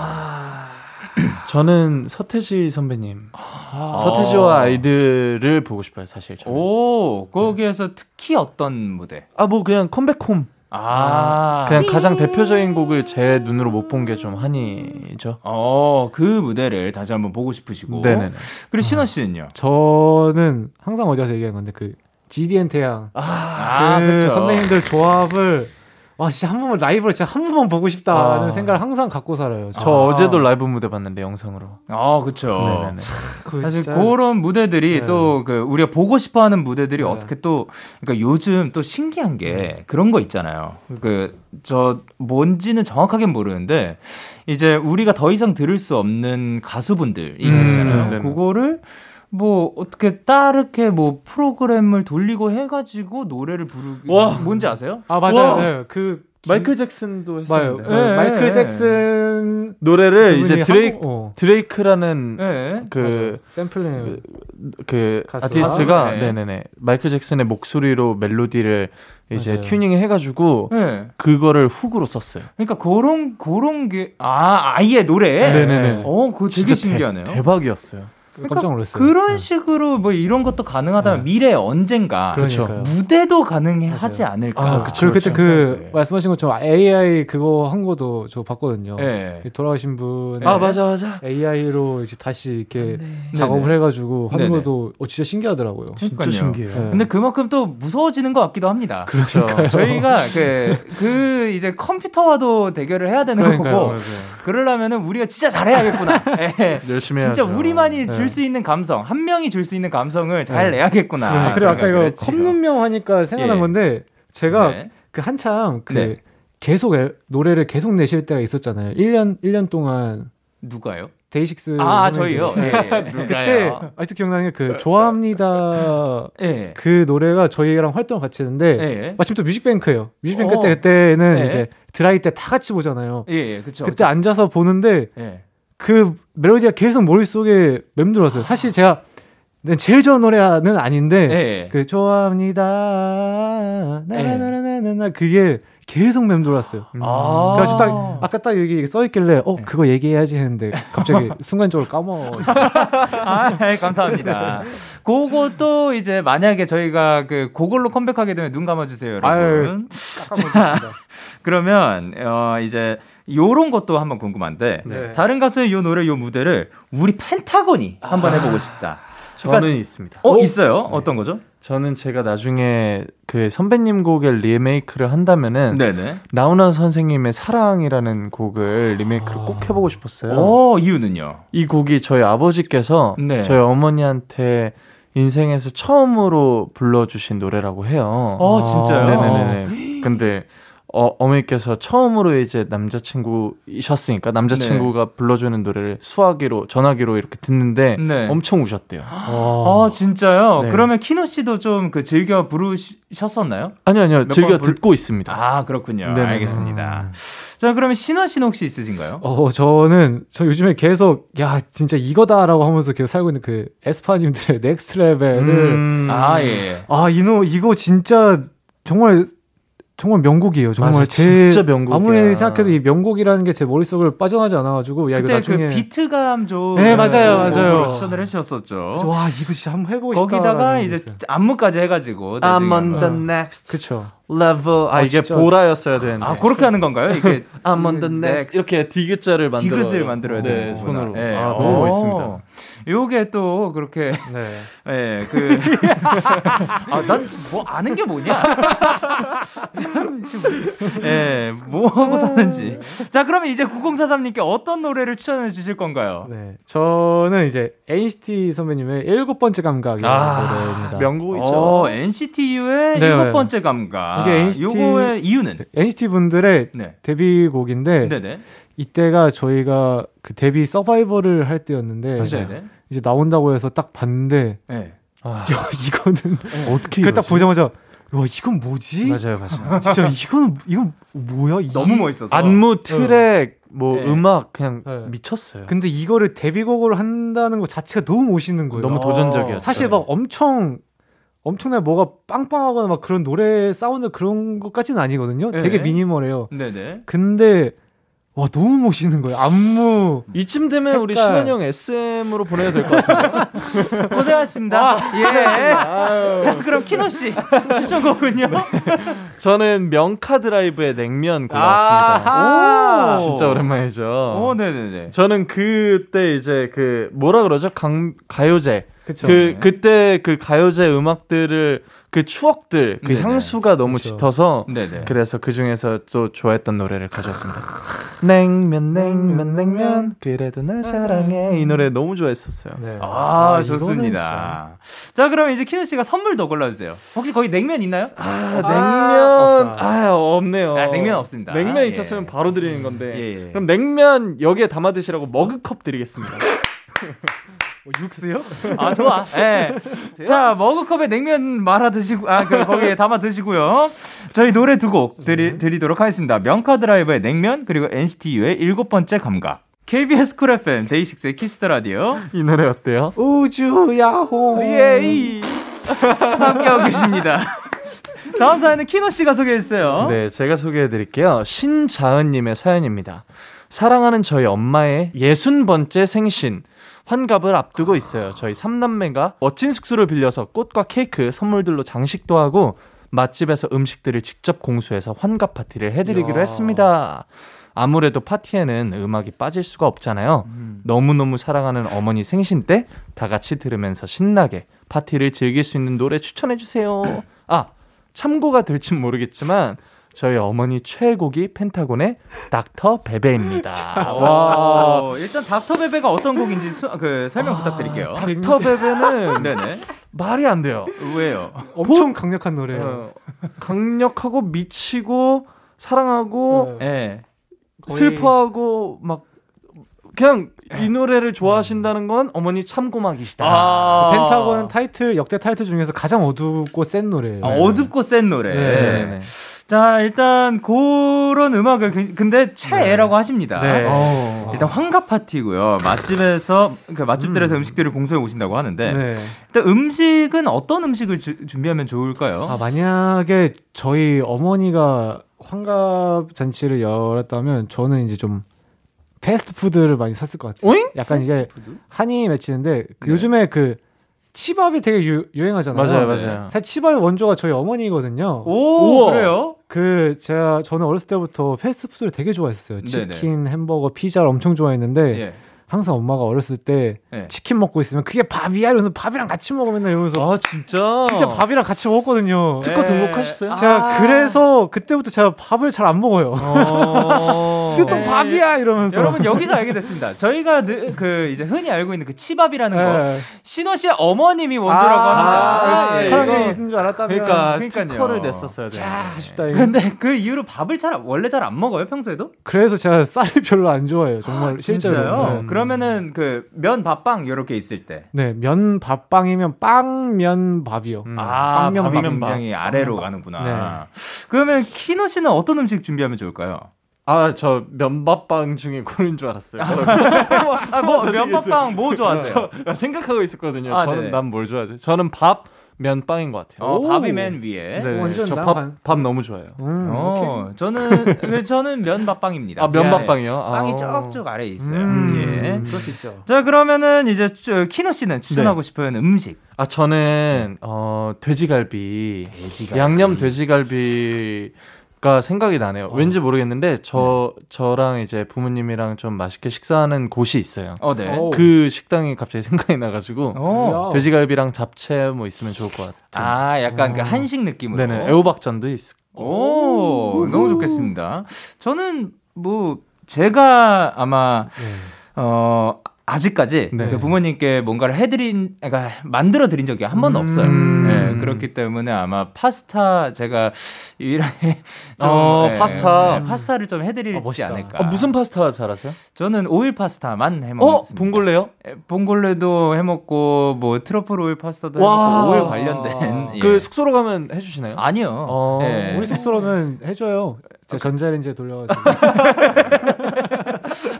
저는 서태지 선배님. 아. 서태지와 아이들을 보고 싶어요, 사실. 저는. 오, 거기에서 특히 어떤 무대? 아, 뭐 그냥 컴백홈. 아, 그냥 가장 대표적인 곡을 제 눈으로 못 본 게 좀 한이죠. 어, 그 무대를 다시 한번 보고 싶으시고. 네네네. 그리고 신원 씨는요? 저는 항상 어디 가서 얘기하는 건데 그 GDN 태양 아, 그 그쵸. 선배님들 조합을 와 진짜 한 번만 라이브로 진짜 한 번만 보고 싶다는 아. 생각을 항상 갖고 살아요. 저 아. 어제도 라이브 무대 봤는데 영상으로. 아, 그쵸. 네네네. 그 사실 진짜- 그런 무대들이 네. 또그 우리가 보고 싶어하는 무대들이 네. 어떻게 또 그러니까 요즘 또 신기한 게 그런 거 있잖아요. 그 저 뭔지는 정확하게 모르는데 이제 우리가 더 이상 들을 수 없는 가수분들이 음, 계시잖아요. 네네. 그거를 뭐 어떻게 따르게 뭐 프로그램을 돌리고 해가지고 노래를 부르기 와. 뭔지 아세요? 아 맞아요. 와. 네, 그 마이클 잭슨도. 했었는데. 네. 어, 마이클 잭슨 노래를 그분이 이제 드레이크 한국- 어, 드레이크라는 네. 그. 샘플링 그, 그? 아티스트가 네. 네. 네네 마이클 잭슨의 목소리로 멜로디를 이제 맞아요. 튜닝을 해가지고 네. 그거를 훅으로 썼어요. 그러니까 그런 그런 게 아 아예 노래. 네네네. 어, 그거 되게 진짜 신기하네요. 대, 박이었어요 깜짝 놀랐어요. 그런 네. 식으로 뭐 이런 것도 가능하다면 네. 미래 언젠가 그러니까요. 무대도 가능하지. 않을까. 아, 그쵸, 그때. 그 네. 말씀하신 것처럼 AI 그거 한 거도 저 봤거든요. 네. 돌아가신 분 네. 아 맞아 맞아. AI로 이제 다시 이렇게 네. 작업을. 해가지고 하는 네네. 것도 어, 진짜 신기하더라고요. 진짜 그러니까요. 신기해요. 네. 근데 그만큼 또 무서워지는 것 같기도 합니다. 그렇죠. 저희가 그, 그 이제 컴퓨터와도 대결을 해야 되는 그러니까요. 거고 그러려면은 우리가 진짜 잘해야겠구나. 예. 열심히 진짜 해야죠. 우리만이 네. 줄 수 있는 감성, 한 명이 줄 수 있는 감성을 잘 네. 내야겠구나. 아, 그리고 아까 이거. 컵눈명 하니까 생각난 예. 건데 제가 네. 그 한창 그 네. 계속 앨- 노래를 계속 내실 때가 있었잖아요. 1년 1년 동안 누가요? 데이식스 아, 선배님들. 저희요. 예, 예. 그때 아직도 기억나는 게 그 좋아합니다 예. 그 노래가 저희랑 활동 같이 했는데 예. 마침 또 뮤직뱅크예요. 뮤직뱅크 어. 때 그때는 네. 이제 드라이 때 다 같이 보잖아요. 예, 예, 그쵸. 그때 앉아서 보는데 예. 그 멜로디가 계속 머릿속에 맴돌았어요. 사실 제가 네, 제일 좋아하는 노래는 아닌데 예, 예. 그 좋아합니다. 나나나나나나 그게 계속 맴돌았어요. 아. 그래서 딱 아까 딱 여기 써 있길래 어 네. 그거 얘기해야지 했는데 갑자기 순간적으로 까먹어. 아, 예, 감사합니다. 그것도 이제 만약에 저희가 그 그걸로 컴백하게 되면 눈 감아 주세요, 여러분. 자, 그러면 어 이제 요런 것도 한번 궁금한데 네. 다른 가수의 요 노래 요 무대를 우리 펜타곤이 한번 해보고 싶다. 저는 그러니까- 있습니다. 어, 있어요? 어떤 거죠? 저는 제가 나중에 그 선배님 곡을 리메이크를 한다면은 네네. 나훈아 선생님의 사랑이라는 곡을 리메이크를 꼭 해보고 싶었어요. 어, 이유는요? 이 곡이 저희 아버지께서 네. 저희 어머니한테 인생에서 처음으로 불러주신 노래라고 해요. 어, 진짜요? 네네네. 근데 어, 어머니께서 처음으로 이제 남자친구이셨으니까 남자친구가 불러주는 노래를 수화기로 전화기로 이렇게 듣는데 네. 엄청 우셨대요. 아, 진짜요? 네. 그러면 키노 씨도 좀 그 즐겨 부르셨었나요? 아니요 아니요 몇 즐겨 번 불- 듣고 있습니다. 아, 그렇군요. 네네네. 알겠습니다. 자, 그러면 신원 씨는 혹시 있으신가요? 어, 저는 저 요즘에 계속 야 진짜 이거다라고 하면서 계속 살고 있는 그 에스파님들의 Next Level을 음. 아, 예. 아 이노 이거 진짜 정말 정말 명곡이에요. 정말 맞아, 제 진짜 명곡이야. 아무리 생각해도 이 명곡이라는 게 제 머릿속을 빠져나지 않아가지고 야 이거 그때 나중에 그 비트감 좀 네, 맞아요, 맞아요. 추천을 해주셨었죠. 와 이거 진짜 한번 해보고 싶다. 거기다가 이제 안무까지 해가지고 I'm on the next 그쵸. level. 아, 아, 이게 진짜. 보라였어야 되는데. 아 그렇게 하는 건가요? 이렇게 I'm on the next. 이렇게 디귿자를 만들어. 디귿을 만들어야 네, 되는 손으로. 네. 아, 어. 너무 멋있습니다. 요게 또 그렇게 네. 예, 그 아, 난 뭐 아는 게 뭐냐? 참, 예, 뭐 하고 사는지. 자, 그러면 이제 9043님께 어떤 노래를 추천해 주실 건가요? 네, 저는 이제 NCT 선배님의 일곱 번째 감각이라는 아, 노래입니다. 명곡이죠. 어, NCT U의 네, 일곱 네. 번째 감각. 이게 NCT 요거의 이유는? NCT 분들의 네. 데뷔곡인데 네네. 이때가 저희가 그 데뷔 서바이벌을 할 때였는데 네네. 이제 나온다고 해서 딱 봤는데 네. 아, 야 이거는 어떻게 그딱 이러지? 보자마자 와 이건 뭐지? 맞아요, 맞아요. 진짜 이건 이건 뭐야? 이- 너무 멋있어서. 안무 트랙 뭐 네. 음악 그냥 네. 미쳤어요. 근데 이거를 데뷔곡으로 한다는 것 자체가 너무 멋있는 거예요. 너무 어, 도전적이었죠. 사실 막 엄청 엄청나게 뭐가 빵빵하거나 막 그런 노래 사운드 그런 것까지는 아니거든요. 네. 되게 미니멀해요. 네네. 근데 와 너무 멋있는 거예요. 안무 이쯤 되면 우리 색깔. 신원 형 SM으로 보내야 될 것 같은데. 고생하셨습니다. 예. 자, 그럼 키노 씨 추천곡은요? 저는 명카 드라이브의 냉면 골랐습니다. 오, 진짜 오랜만이죠. 오, 네네네. 저는 그때 이제 그 뭐라 그러죠? 강 가요제. 그쵸. 그 네. 그때 그 가요제 음악들을 그 추억들 그 네네. 향수가 너무 그쵸. 짙어서 네네. 그래서 그 중에서 또 좋아했던 노래를 가져왔습니다. 냉면 냉면 냉면 그래도 널 사랑해 이 노래 너무 좋아했었어요. 네. 아, 진짜- 좋습니다. 자, 그럼 이제 키노 씨가 선물 더 골라주세요. 혹시 거기 냉면 있나요? 아. 냉면 아 없네요. 아, 냉면 없습니다. 냉면 예. 있었으면 바로 드리는 건데. 예, 예. 그럼 냉면 여기에 담아 드시라고 머그컵 드리겠습니다. 뭐 육수요? 아, 좋아. 예. 자, 머그컵에 냉면 말아 드시고, 아, 그, 거기에 담아 드시고요. 저희 노래 두 곡 드리, 드리도록 하겠습니다. 명카 드라이브의 냉면, 그리고 NCT U의 일곱 번째 감각. KBS Cool FM 데이식스의 Kiss the Radio. 이 노래 어때요? 우주 야호. 예이. 함께하고 계십니다. 다음 사연은 키노 씨가 소개해 주세요. 네, 제가 소개해 드릴게요. 신자은님의 사연입니다. 사랑하는 저희 엄마의 예순 번째 생신. 환갑을 앞두고 있어요. 저희 삼남매가 멋진 숙소를 빌려서 꽃과 케이크, 선물들로 장식도 하고 맛집에서 음식들을 직접 공수해서 환갑 파티를 해드리기로 이야. 했습니다. 아무래도 파티에는 음악이 빠질 수가 없잖아요. 너무너무 사랑하는 어머니 생신 때 다 같이 들으면서 신나게 파티를 즐길 수 있는 노래 추천해 주세요. 아, 참고가 될진 모르겠지만 저희 어머니 최애곡이 펜타곤의 닥터 베베입니다. 와. 와, 일단 닥터 베베가 어떤 곡인지 수, 그 설명 부탁드릴게요. 닥터 베베는 네네. 말이 안 돼요. 왜요? 엄청 강력한 노래예요. 어, 강력하고 미치고 사랑하고 네. 예. 슬퍼하고 막 그냥 이 노래를 좋아하신다는 건 어머니 참고막이시다. 아. 펜타곤 타이틀 역대 타이틀 중에서 가장 어둡고 센 노래예요. 아, 어둡고 센 노래. 네. 자, 일단 그런 음악을 그- 근데 최애라고 하십니다. 네. 어. 일단 환갑 파티고요. 맛집에서 그 맛집들에서 음. 식들을 공수해 오신다고 하는데 네. 일단 음식은 어떤 음식을 주- 준비하면 좋을까요? 아, 만약에 저희 어머니가 환갑 잔치를 열었다면 저는 이제 좀 패스트푸드를 많이 샀을 것 같아요. 오잉? 약간 이게 패스트푸드? 한이 맺히는데 그 네. 요즘에 그 치밥이 되게 유, 유행하잖아요. 맞아요, 네. 맞아요. 사실 치밥의 원조가 저희 어머니거든요. 오, 우와. 그래요? 그 제가 저는 어렸을 때부터 패스트푸드를 되게 좋아했어요. 네네. 치킨, 햄버거, 피자를 엄청 좋아했는데 예. 항상 엄마가 어렸을 때 네. 치킨 먹고 있으면 그게 밥이야 이러면서 밥이랑 같이 먹어 맨날 이러면서 아 진짜 진짜 밥이랑 같이 먹었거든요. 특허 네. 등록하셨어요? 제가 아. 그래서 그때부터 제가 밥을 잘 안 먹어요. 어... 이게 또 네. 밥이야 이러면서. 여러분 여기서 알게 됐습니다. 저희가 느, 그 이제 흔히 알고 있는 그 치밥이라는 거 네. 신호 씨의 어머님이 원조라고 아, 합니다. 아, 이거- 게 있는 줄 알았다면. 그러니까. 특허를 냈었어야 돼. 아쉽다. 이거. 근데 그 이후로 밥을 잘 안- 원래 잘 안 먹어요 평소에도? 그래서 제가 쌀을 별로 안 좋아해요. 정말 실제로. 진짜요? 네. 그러면은 그 면 밥빵 이렇게 있을 때. 네, 면 밥빵이면 빵면 밥이요. 음. 아, 빵면 밥이 밥. 굉장히 아래로 빵면 가는구나. 네. 그러면 키노 씨는 어떤 음식 준비하면 좋을까요? 아 저 면밥빵 중에 고른 줄 알았어요. 아, 뭐 면밥빵 뭐 좋아하세요? 저 생각하고 있었거든요. 아, 저는 네네. 난뭘 좋아하지? 저는 밥 면빵인 것 같아요. 어, 오. 밥이 맨 위에. 네, 완전 저 나랑 밥밥 너무 좋아해요. 음, 어, 저는 그 저는 면밥빵입니다. 아 면밥빵이요? 네. 빵이 아. 쭉쭉 아래 에 있어요. 음, 예. 그럴 수 있죠. 자 그러면은 이제 저, 키노 씨는 추천하고 싶은 음식. 아 저는 어 돼지갈비, 돼지갈비. 양념 돼지갈비 가 생각이 나네요. 왠지 모르겠는데 저 저랑 이제 부모님이랑 좀 맛있게 식사하는 곳이 있어요. 어, 네. 오. 그 식당이 갑자기 생각이 나가지고 어. 돼지갈비랑 잡채 뭐 있으면 좋을 것 같아요. 아, 약간 그 어. 한식 느낌으로. 네네 애호박전도 있어. 오, 너무 좋겠습니다. 저는 뭐 제가 아마 네. 어 아직까지 네. 그 부모님께 뭔가를 해드린, 그러니까 만들어 드린 적이 한 번도 음. 없어요. 네, 그렇기 때문에 아마 파스타 제가 유일하게 좀, 어, 네, 파스타. 네, 파스타를 좀 해드리지 어, 멋있다. 않을까. 아, 무슨 파스타 잘하세요? 저는 오일 파스타만 해 먹습니다. 봉골레요? 봉골레도 해 먹고 뭐 트러플 오일 파스타도 해 와. 먹고 오일 관련된 예. 그 숙소로 가면 해주시나요? 아니요. 어, 예. 우리 숙소로는 해줘요. 제가 전자레인지에 돌려가지고.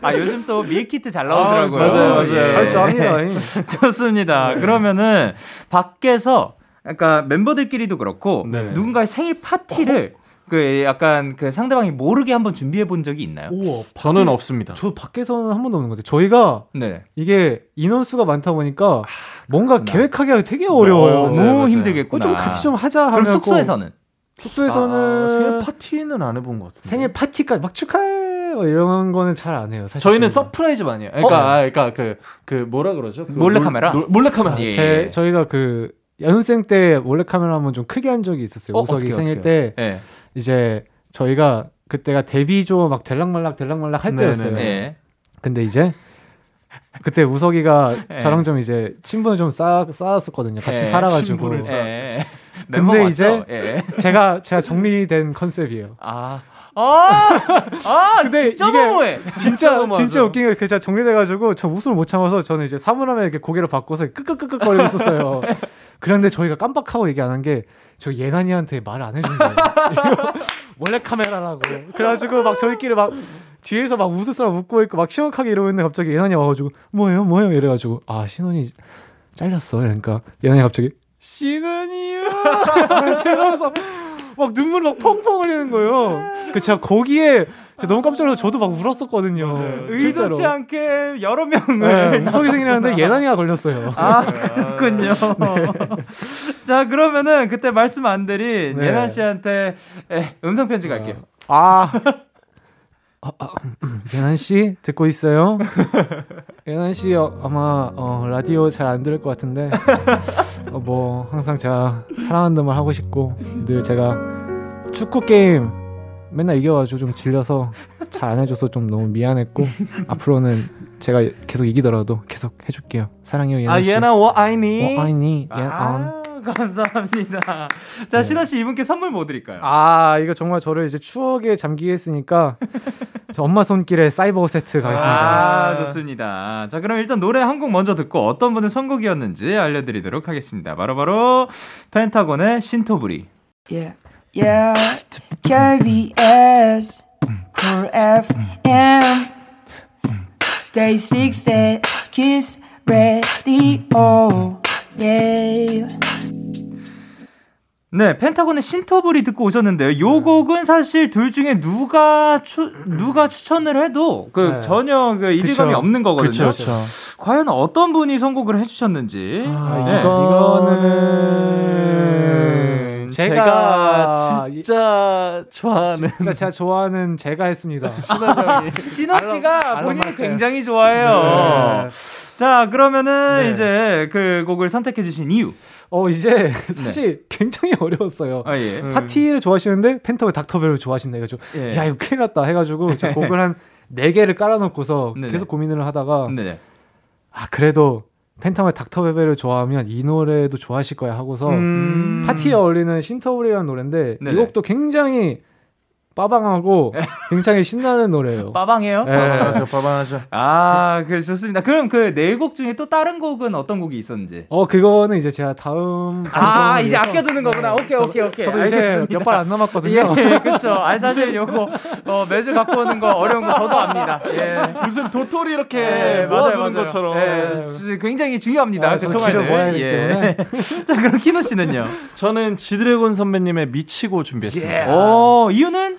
아 요즘 또 밀키트 잘 나오더라고요. 아, 맞아요, 맞아요. 예. 잘 짭니다. 좋습니다. 그러면은 밖에서 약간 멤버들끼리도 그렇고 네. 누군가의 생일 파티를 그 약간 그 상대방이 모르게 한번 준비해 본 적이 있나요? 우와. 저는 없습니다. 저 밖에서는 한 번도 없는 것 같아요. 저희가 네. 이게 인원수가 많다 보니까 뭔가 그렇구나. 계획하기가 되게 어려워요. 어, 너무 맞아요, 맞아요. 힘들겠구나. 어, 좀 같이 좀 하자 하면 그럼 숙소에서는 숙소에서는 아, 생일 파티는 안 해본 것 같은데. 생일 파티까지 막 축하해 뭐 이런 거는 잘 안 해요. 사실 저희는. surprise 많이 해요. 그러니까, 어? 아, 그러니까 그, 그 뭐라 그러죠? 그 몰래 놀- 카메라? 놀- 몰래 카메라. 예. 제 저희가 그 연습생 때 몰래 카메라 한번 좀 크게 한 적이 있었어요. 어, 우석이 어떻게, 생일 어떻게? 때 예. 이제 저희가 그때가 데뷔조 막 들락말락 들락말락 할. 때였어요. 예. 근데 이제 그때 우석이가 예. 저랑 좀 이제 친분을 좀 쌓, 쌓았었거든요. 같이 예, 살아가지고. 친분을 쌓- 예. 근데 맞죠? 이제- 예. 제가 제가 정리된 컨셉이에요. 아. 아, 아, 근데 진짜 이게 너무해. 진짜 너무하죠. 진짜 웃긴 게 제가 정리돼가지고 저 웃음을 못 참아서 저는 이제 사물함에 이렇게 고개를 바꿔서 끄끄끄끄 거리고 있었어요. 그런데 저희가 깜빡하고 얘기 안 한 게 저 예난이한테 말 안 해준 거예요. 몰래 카메라라고. 그래가지고 막 저희끼리 막 뒤에서 막 웃으면서 웃고 있고 막 심각하게 이러고 있는데 갑자기 예난이 와가지고 뭐예요 뭐예요 이래가지고 아 신혼이 잘렸어 이러니까 예난이 갑자기 신혼이요 이러면서 막 눈물 막 펑펑 흘리는 거예요. 그 제가 거기에 제가 너무 깜짝 놀라서 저도 막 울었었거든요. 의도치 진짜로. 않게 여러 명을 네, 우석이 생일이었는데 예난이가 걸렸어요. 아, 그렇군요. 자, 그러면은 그때 말씀 안 드린 네. 예나 씨한테 예, 음성 편지 갈게요. 아. 아, 아, 씨 듣고 있어요? 예난 씨 어, 아마 어, 라디오 잘 안 들을 것 같은데 어, 뭐 항상 제가 사랑한다는 말 하고 싶고 늘 제가 축구 게임 맨날 이겨가지고 좀 질려서 잘 안 해줘서 좀 너무 미안했고 앞으로는 제가 계속 이기더라도 계속 해줄게요. 사랑해요 아, 씨. 얘나 워 아이니. 어, 아니 예, 아, 감사합니다. 자, 신호 씨 이분께 선물 뭐 드릴까요? 아 이거 정말 저를 이제 추억에 잠기게 했으니까 저 엄마 손길에 사이버 세트 가겠습니다. 아, 좋습니다. 자, 그럼 일단 노래 한 곡 먼저 듣고 어떤 분의 선곡이었는지 알려 드리도록 하겠습니다. 바로바로 펜타곤의 신토부리. Yeah, yeah. KBS, Cool FM, Day 6 at Kiss Radio. Yeah. 네, 펜타곤의 신토부리 듣고 오셨는데요. 요 곡은 사실 둘 중에 누가 추, 누가 추천을 해도 그 네. 전혀 그 이질감이. 없는 거거든요. 그쵸, 그쵸. 과연 어떤 분이 선곡을 해주셨는지. 아, 네. 이거는 제가, 제가 진짜 좋아하는 진짜 제가 좋아하는 제가 했습니다. 신원 씨가 알람 본인이 마스터요. 굉장히 좋아해요. 네. 자, 그러면은 네. 이제 그 곡을 선택해 주신 이유. 어 이제 사실 굉장히 어려웠어요. 아, 예. 파티를 좋아하시는데 팬텀의 닥터벨을 좋아하신다 해가지고 예. 야 이거 큰일 났다 해가지고 제가 곡을 한네 개를 깔아놓고서 네네. 계속 고민을 하다가 네. 아 그래도 팬텀의 닥터벨을 좋아하면 이 노래도 좋아하실 거야 하고서 음. 파티에 어울리는 신터울이라는 노래인데 이. 곡도 굉장히 빠방하고 굉장히 신나는 노래예요. 빠방해요? 예. 빠방하죠, 빠방하죠. 아, 그 좋습니다. 그럼 그 네 곡 중에 또 다른 곡은 어떤 곡이 있었는지. 어 그거는 이제 제가 다음 아, 이제 아껴두는 거구나. 오케이, 오케이, 오케이. 저도 이제. 몇 발 안 남았거든요. 예, 그렇죠. 아, 사실 요거 어, 매주 갖고 오는 거 어려운 거 저도 압니다. 예. 무슨 도토리 이렇게 예, 모아두는 것처럼. 예, 주- 굉장히 중요합니다. 아, 그. 길을 모아야 하기 예. 자, 그럼 키노 씨는요? 저는 지드래곤 선배님의 미치고 준비했습니다. 어, 이유는?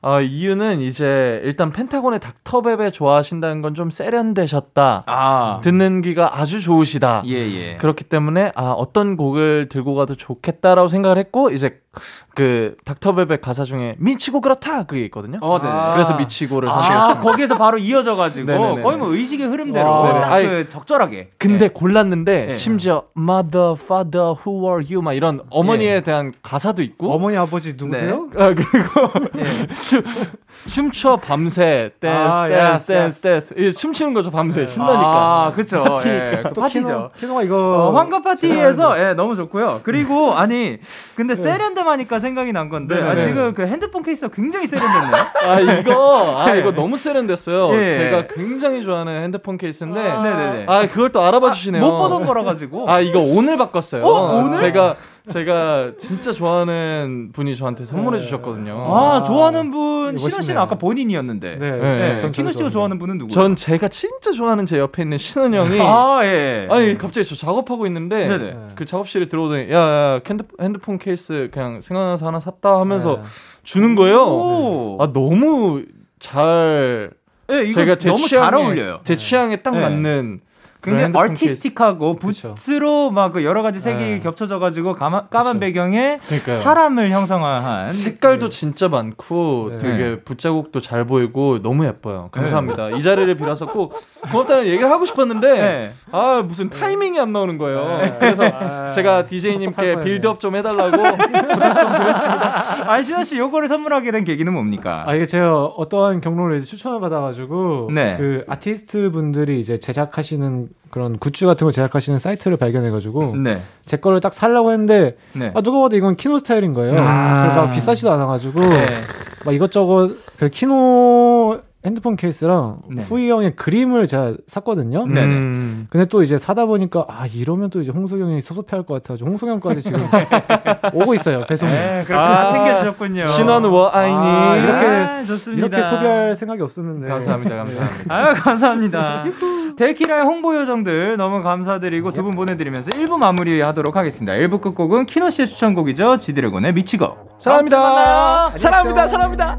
아, 이유는 이제 일단 펜타곤의 닥터베베 좋아하신다는 건 좀 세련되셨다. 아, 듣는 귀가 아주 좋으시다. 예, 예. 그렇기 때문에 아 어떤 곡을 들고 가도 좋겠다라고 생각을 했고 이제 그 닥터베베 가사 중에 미치고 그렇다 그게 있거든요. 어, 네. 그래서 미치GO를 아. 거기에서 바로 이어져 가지고 네네네. 거의 뭐 의식의 흐름대로 와. 네네. 딱 아니, 그 적절하게. 근데 예. 골랐는데 네. 심지어 mother, father, who are you 막 이런 어머니에 예. 대한 가사도 있고 어머니 아버지 누구세요? 아, 그리고 예. 춤, 춤춰 밤새 댄스 아, 댄스 댄스 댄스 이게 춤추는 거죠 밤새 아, 신나니까 그쵸. 예, 그또 파티죠. 키노, 키노가 이거 어, 환갑 파티에서 예, 너무 좋고요. 그리고 아니 근데 세련됨하니까 생각이 난 건데 아, 네네네. 지금 그 핸드폰 케이스가 굉장히 세련됐네요. 아 이거 아 예. 이거 너무 세련됐어요 예. 제가 굉장히 좋아하는 핸드폰 케이스인데 아. 아 그걸 또 알아봐 주시네요 못 보던 거라 가지고. 아 이거 오늘 바꿨어요 어, 오늘? 제가 제가 진짜 좋아하는 분이 저한테 선물해 주셨거든요 아, 좋아하는 분 신원 씨는. 아까 본인이었는데. 네, 네, 예, 전 키노 씨가 좋아하는 분은 누구예요? 전 제가 진짜 좋아하는 제 옆에 있는 신원 형이 아, 예. 아니 갑자기 저 작업하고 있는데 네네. 그 작업실에 들어오더니 야 야 핸드폰 케이스 그냥 생각나서 하나 샀다 하면서 네. 주는 거예요. 오. 아 너무 잘 예, 이거 제가 제 너무 취향에, 잘 어울려요. 제 취향에 딱 네. 맞는 굉장히 artistic하고. 붓으로 막 그 여러 가지 색이 네. 겹쳐져 가지고 까만, 까만 그쵸. 배경에 그러니까요. 사람을 형상화한 색깔도 진짜 많고 네. 되게 붓자국도 잘 보이고 너무 예뻐요. 감사합니다. 이 자리를 빌어서 꼭 고맙다는 얘기를 하고 싶었는데 네. 아 무슨 타이밍이 안 나오는 거예요. 네. 그래서 아, 제가 뻔했네요. 빌드업 좀 해달라고 아, 신원 씨 요거를 선물하게 된 계기는 뭡니까? 아 이게 제가 어떠한 경로를 추천을 받아가지고 네. 그 아티스트 분들이 이제 제작하시는 그런 굿즈 같은 걸 제작하시는 사이트를 발견해가지고 네. 제 거를 딱 살려고 했는데 네. 아 누가 봐도 이건 키노 스타일인 거예요. 아. 그리고 막 비싸지도 않아가지고 네. 막 이것저것 그 키노 핸드폰 케이스랑 네. 후이 형의 그림을 제가 샀거든요. 네네. 음. 근데 또 이제 사다 보니까 아 이러면 또 이제 홍석이 형이 섭섭해할 것 같아가지고 홍석이 형까지 지금 오고 있어요 배송이. 네, 그렇게 아, 다 챙겨주셨군요. 신원 我爱你 아, 이렇게- 아, 좋습니다. 이렇게 소비할 생각이 없었는데. 감사합니다, 감사합니다. 아유, 감사합니다. 데키라의 홍보 요정들 너무 감사드리고 두 분 보내드리면서 1부 마무리하도록 하겠습니다. 1부 끝곡은 키노 씨의 추천곡이죠. 지드래곤의 미치고. 사랑합니다. 사랑합니다. 사랑합니다.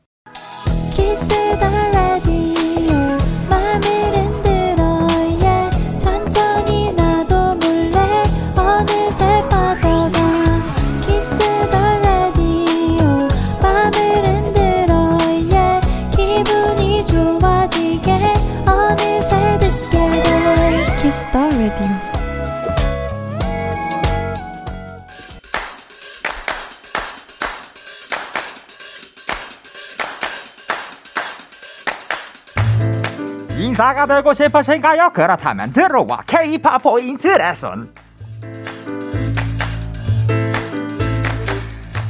가수가 되고 싶으신가요? 그렇다면 들어와 K-팝 포인트 레슨.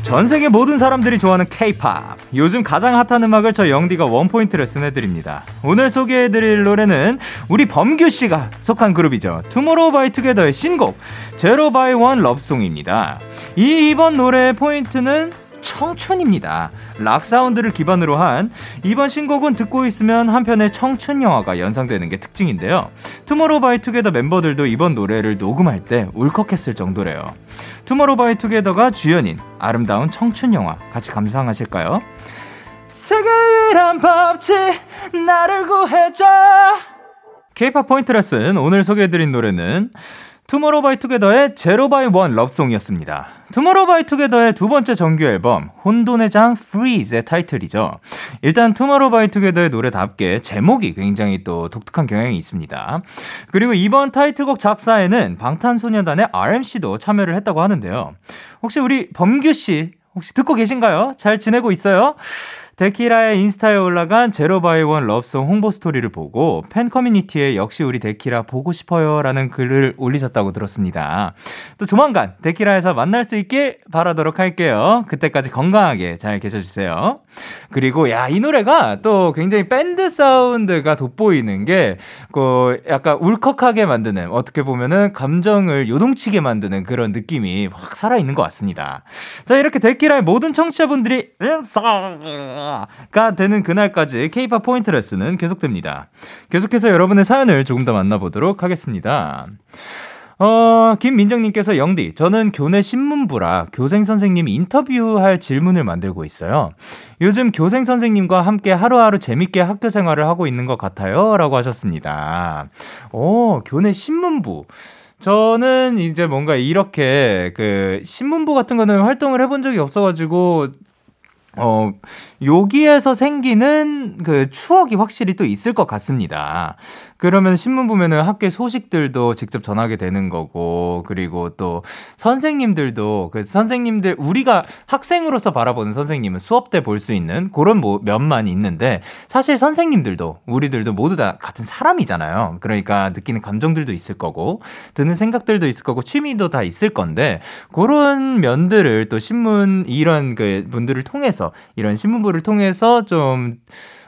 전 세계 모든 사람들이 좋아하는 K-팝. 요즘 가장 핫한 음악을 저 영디가 원포인트 레슨해 드립니다. 오늘 소개해 드릴 노래는 우리 범규 씨가 속한 그룹이죠. 투모로우 바이 투게더의 신곡 Zero by One Lovesong입니다. 이 이번 노래의 포인트는 청춘입니다. 락 사운드를 기반으로 한 이번 신곡은 듣고 있으면 한편의 청춘 영화가 연상되는 게 특징인데요. 투모로우 바이 투게더 멤버들도 이번 노래를 녹음할 때 울컥했을 정도래요. 투모로우 바이 투게더가 주연인 아름다운 청춘 영화 같이 감상하실까요? 세계란 법칙 나를 구해줘 K-팝 포인트 레슨 오늘 소개해드린 노래는 투모로우 바이 투게더의 Zero by One Lovesong이었습니다. 투모로우 바이 투게더의 두 번째 정규 앨범 혼돈의 장 Freeze의 타이틀이죠. 일단 투모로우 바이 투게더의 노래답게 제목이 굉장히 또 독특한 경향이 있습니다. 그리고 이번 타이틀곡 작사에는 방탄소년단의 RM 씨도 참여를 했다고 하는데요. 혹시 우리 범규 씨 혹시 듣고 계신가요? 잘 지내고 있어요? 데키라의 인스타에 올라간 Zero by One Lovesong 홍보 스토리를 보고 팬 커뮤니티에 역시 우리 데키라 보고 싶어요 라는 글을 올리셨다고 들었습니다. 또 조만간 데키라에서 만날 수 있길 바라도록 할게요. 그때까지 건강하게 잘 계셔주세요. 그리고 야, 이 노래가 또 굉장히 밴드 사운드가 돋보이는 게, 그 약간 울컥하게 만드는, 어떻게 보면은 감정을 요동치게 만드는 그런 느낌이 확 살아있는 것 같습니다. 자, 이렇게 데키라의 모든 청취자분들이 가 되는 그날까지 케이팝 포인트 레슨은 계속됩니다. 계속해서 여러분의 사연을 조금 더 만나보도록 하겠습니다. 어, 김민정님께서 영디, 저는 교내 신문부라 교생 선생님 인터뷰할 질문을 만들고 있어요. 요즘 교생 선생님과 함께 하루하루 재밌게 학교 생활을 하고 있는 것 같아요. 라고 하셨습니다. 오, 교내 신문부. 저는 이제 뭔가 이렇게 그 신문부 같은 거는 활동을 해본 적이 없어가지고 어, 여기에서 생기는 그 추억이 확실히 또 있을 것 같습니다. 그러면 신문 보면은 학교 소식들도 직접 전하게 되는 거고, 그리고 또 선생님들도 그 선생님들, 우리가 학생으로서 바라보는 선생님은 수업 때 볼 수 있는 그런 뭐 면만 있는데, 사실 선생님들도, 우리들도 모두 다 같은 사람이잖아요. 그러니까 느끼는 감정들도 있을 거고, 드는 생각들도 있을 거고, 취미도 다 있을 건데, 그런 면들을 또 신문, 이런 그 분들을 통해서, 이런 신문부를 통해서 좀,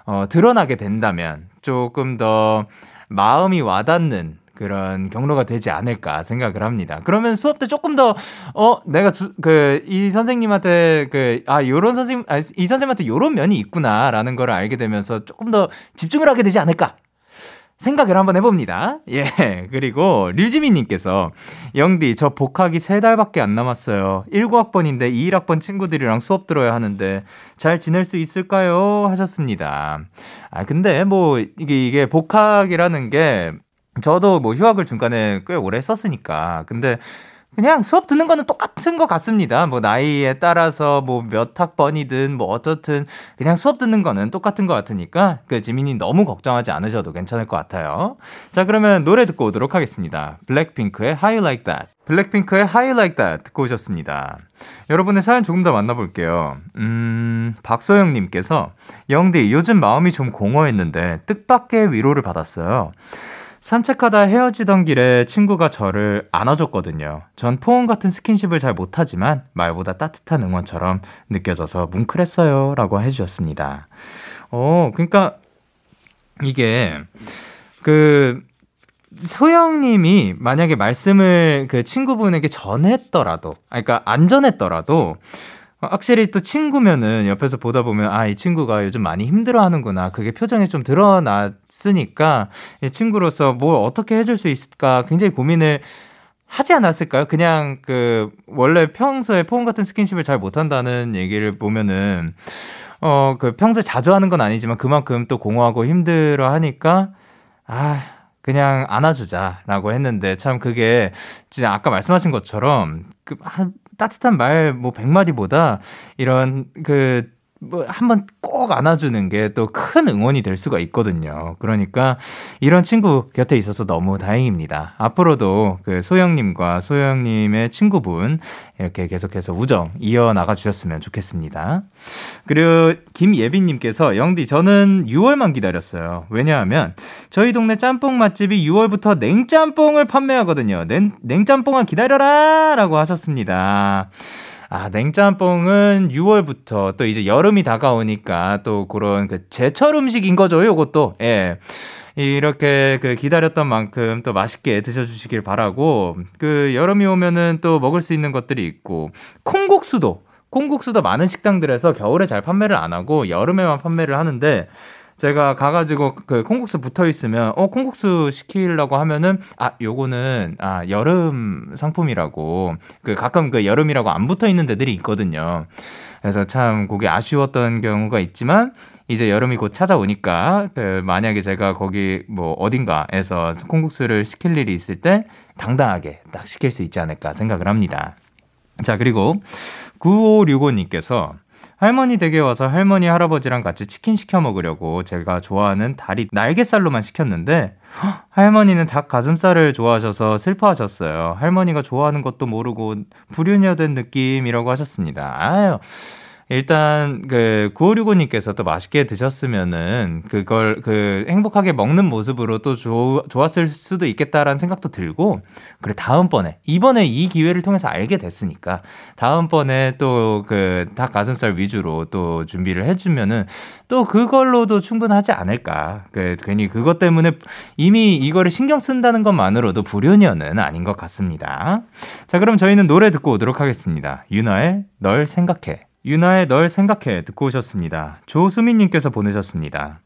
어, 드러나게 된다면, 조금 더, 마음이 와닿는 그런 경로가 되지 않을까 생각을 합니다. 그러면 수업 때 조금 더, 어, 내가 그, 이 선생님한테 그, 아, 요런 선생님, 아, 이 선생님한테 요런 면이 있구나라는 걸 알게 되면서 조금 더 집중을 하게 되지 않을까 생각을 한번 해봅니다. 예. 그리고 류지민님께서 영디 저 복학이 세 달밖에 안 남았어요. 19학번인데 21학번 친구들이랑 수업 들어야 하는데 잘 지낼 수 있을까요? 하셨습니다. 아 근데 뭐 이게 이게 복학이라는 게 저도 뭐 휴학을 중간에 꽤 오래 했었으니까 근데 그냥 수업 듣는 거는 똑같은 것 같습니다. 뭐 나이에 따라서 뭐 몇 학번이든 뭐 어떻든 그냥 수업 듣는 거는 똑같은 것 같으니까 그 지민이 너무 걱정하지 않으셔도 괜찮을 것 같아요. 자 그러면 노래 듣고 오도록 하겠습니다. 블랙핑크의 How You Like That. 블랙핑크의 How You Like That 듣고 오셨습니다. 여러분의 사연 조금 더 만나볼게요. 음, 박소영님께서 영디 요즘 마음이 좀 공허했는데 뜻밖의 위로를 받았어요. 산책하다 헤어지던 길에 친구가 저를 안아줬거든요. 전 포옹 같은 스킨십을 잘 못하지만 말보다 따뜻한 응원처럼 느껴져서 뭉클했어요. 라고 해주셨습니다. 어, 그러니까 이게 그 소영님이 만약에 말씀을 그 친구분에게 전했더라도, 아, 그러니까 안 전했더라도 확실히 또 친구면은 옆에서 보다 보면 아 이 친구가 요즘 많이 힘들어하는구나 그게 표정에 좀 드러났으니까 이 친구로서 뭘 어떻게 해줄 수 있을까 굉장히 고민을 하지 않았을까요? 그냥 그 원래 평소에 포옹 같은 스킨십을 잘 못한다는 얘기를 보면은 어 그 평소에 자주 하는 건 아니지만 그만큼 또 공허하고 힘들어 하니까 아 그냥 안아주자라고 했는데 참 그게 진짜 아까 말씀하신 것처럼 그 한 따뜻한 말뭐 100마디보다 이런 그 뭐 한번 꼭 안아주는 게 또 큰 응원이 될 수가 있거든요. 그러니까 이런 친구 곁에 있어서 너무 다행입니다. 앞으로도 그 소영님과 소영님의 친구분 이렇게 계속해서 우정 이어나가 주셨으면 좋겠습니다. 그리고 김예빈님께서 영디 저는 6월만 기다렸어요. 왜냐하면 저희 동네 짬뽕 맛집이 6월부터 냉짬뽕을 판매하거든요. 냉, 냉짬뽕아 기다려라! 라고 하셨습니다. 아, 냉짬뽕은 6월부터 또 이제 여름이 다가오니까 또 그런 그 제철 음식인 거죠, 요것도. 예. 이렇게 그 기다렸던 만큼 또 맛있게 드셔주시길 바라고 그 여름이 오면은 또 먹을 수 있는 것들이 있고 콩국수도 콩국수도 많은 식당들에서 겨울에 잘 판매를 안 하고 여름에만 판매를 하는데 제가 가가지고 그 콩국수 붙어 있으면 어 콩국수 시키려고 하면은 아 요거는 아 여름 상품이라고 그 가끔 그 여름이라고 안 붙어 있는 데들이 있거든요. 그래서 참 그게 아쉬웠던 경우가 있지만 이제 여름이 곧 찾아오니까 그 만약에 제가 거기 뭐 어딘가에서 콩국수를 시킬 일이 있을 때 당당하게 딱 시킬 수 있지 않을까 생각을 합니다. 자 그리고 9565님께서 할머니 댁에 와서 할머니 할아버지랑 같이 치킨 시켜 먹으려고 제가 좋아하는 다리 날개살로만 시켰는데 헉, 할머니는 닭 가슴살을 좋아하셔서 슬퍼하셨어요. 할머니가 좋아하는 것도 모르고 불효녀 된 느낌이라고 하셨습니다. 아유. 일단 그 9565님께서 또 맛있게 드셨으면은 그걸 그 행복하게 먹는 모습으로 또 조, 좋았을 수도 있겠다라는 생각도 들고 그래 다음번에 이번에 이 기회를 통해서 알게 됐으니까 다음번에 또 그 닭 가슴살 위주로 또 준비를 해주면은 또 그걸로도 충분하지 않을까. 그 괜히 그것 때문에 이미 이거를 신경 쓴다는 것만으로도 불효녀는 아닌 것 같습니다. 자 그럼 저희는 노래 듣고 오도록 하겠습니다. 윤아의 널 생각해 유나의 널 생각해 듣고 오셨습니다. 조수민님께서 보내셨습니다.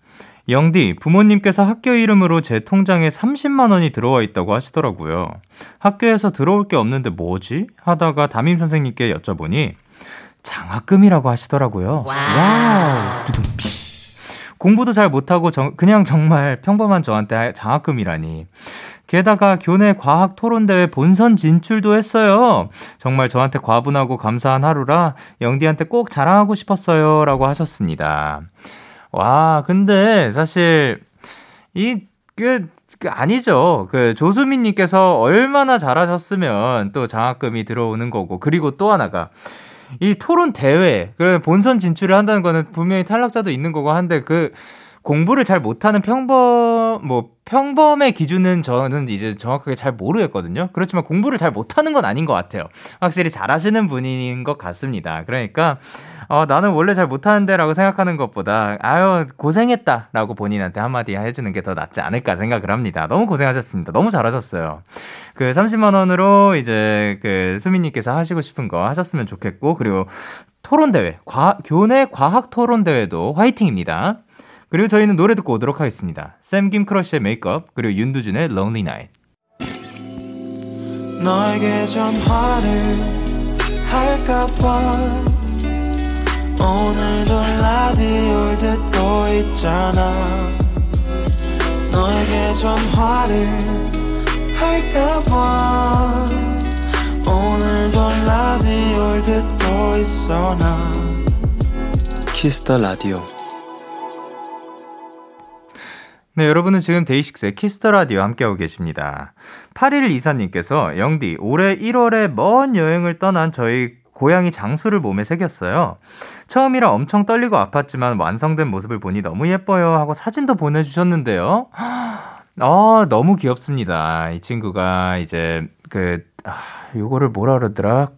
영디, 부모님께서 학교 이름으로 제 통장에 30만원이 들어와 있다고 하시더라고요. 학교에서 들어올 게 없는데 뭐지? 하다가 담임 선생님께 여쭤보니 장학금이라고 하시더라고요. Wow. 두둥피. 공부도 잘 못하고 정, 그냥 정말 평범한 저한테 장학금이라니. 게다가 교내 과학 토론대회 본선 진출도 했어요. 정말 저한테 과분하고 감사한 하루라 영디한테 꼭 자랑하고 싶었어요. 라고 하셨습니다. 와, 근데 사실 이, 그, 그 아니죠. 그 조수민 님께서 얼마나 잘하셨으면 또 장학금이 들어오는 거고. 그리고 또 하나가 이 토론 대회, 그 본선 진출을 한다는 거는 분명히 탈락자도 있는 거고 한데 그 공부를 잘 못하는 평범 뭐 평범의 기준은 저는 이제 정확하게 잘 모르겠거든요. 그렇지만 공부를 잘 못하는 건 아닌 것 같아요. 확실히 잘하시는 분인 것 같습니다. 그러니까 어, 나는 원래 잘 못하는데라고 생각하는 것보다 아유 고생했다라고 본인한테 한마디 해주는 게 더 낫지 않을까 생각을 합니다. 너무 고생하셨습니다. 너무 잘하셨어요. 그 30만 원으로 이제 그 수민님께서 하시고 싶은 거 하셨으면 좋겠고 그리고 토론 대회, 과, 교내 과학 토론 대회도 화이팅입니다. 그리고 저희는 노래 듣고 오도록 하겠습니다. 샘 김 크러쉬의 메이크업 그리고 윤두준의 Lonely Night. 너에게 전화를 할까봐 오늘도 라디오를 듣고 있잖아 너에게 전화를 할까봐 오늘도 라디오를 듣고 있어 나 Kiss the Radio 네, 여러분은 지금 데이식스의 Kiss the Radio 함께하고 계십니다. 8124님께서 영디 올해 1월에 먼 여행을 떠난 저희 고양이 장수를 몸에 새겼어요. 처음이라 엄청 떨리고 아팠지만 완성된 모습을 보니 너무 예뻐요 하고 사진도 보내주셨는데요. 아, 너무 귀엽습니다. 이 친구가 이제 그, 아, 요거를 뭐라 그러더라?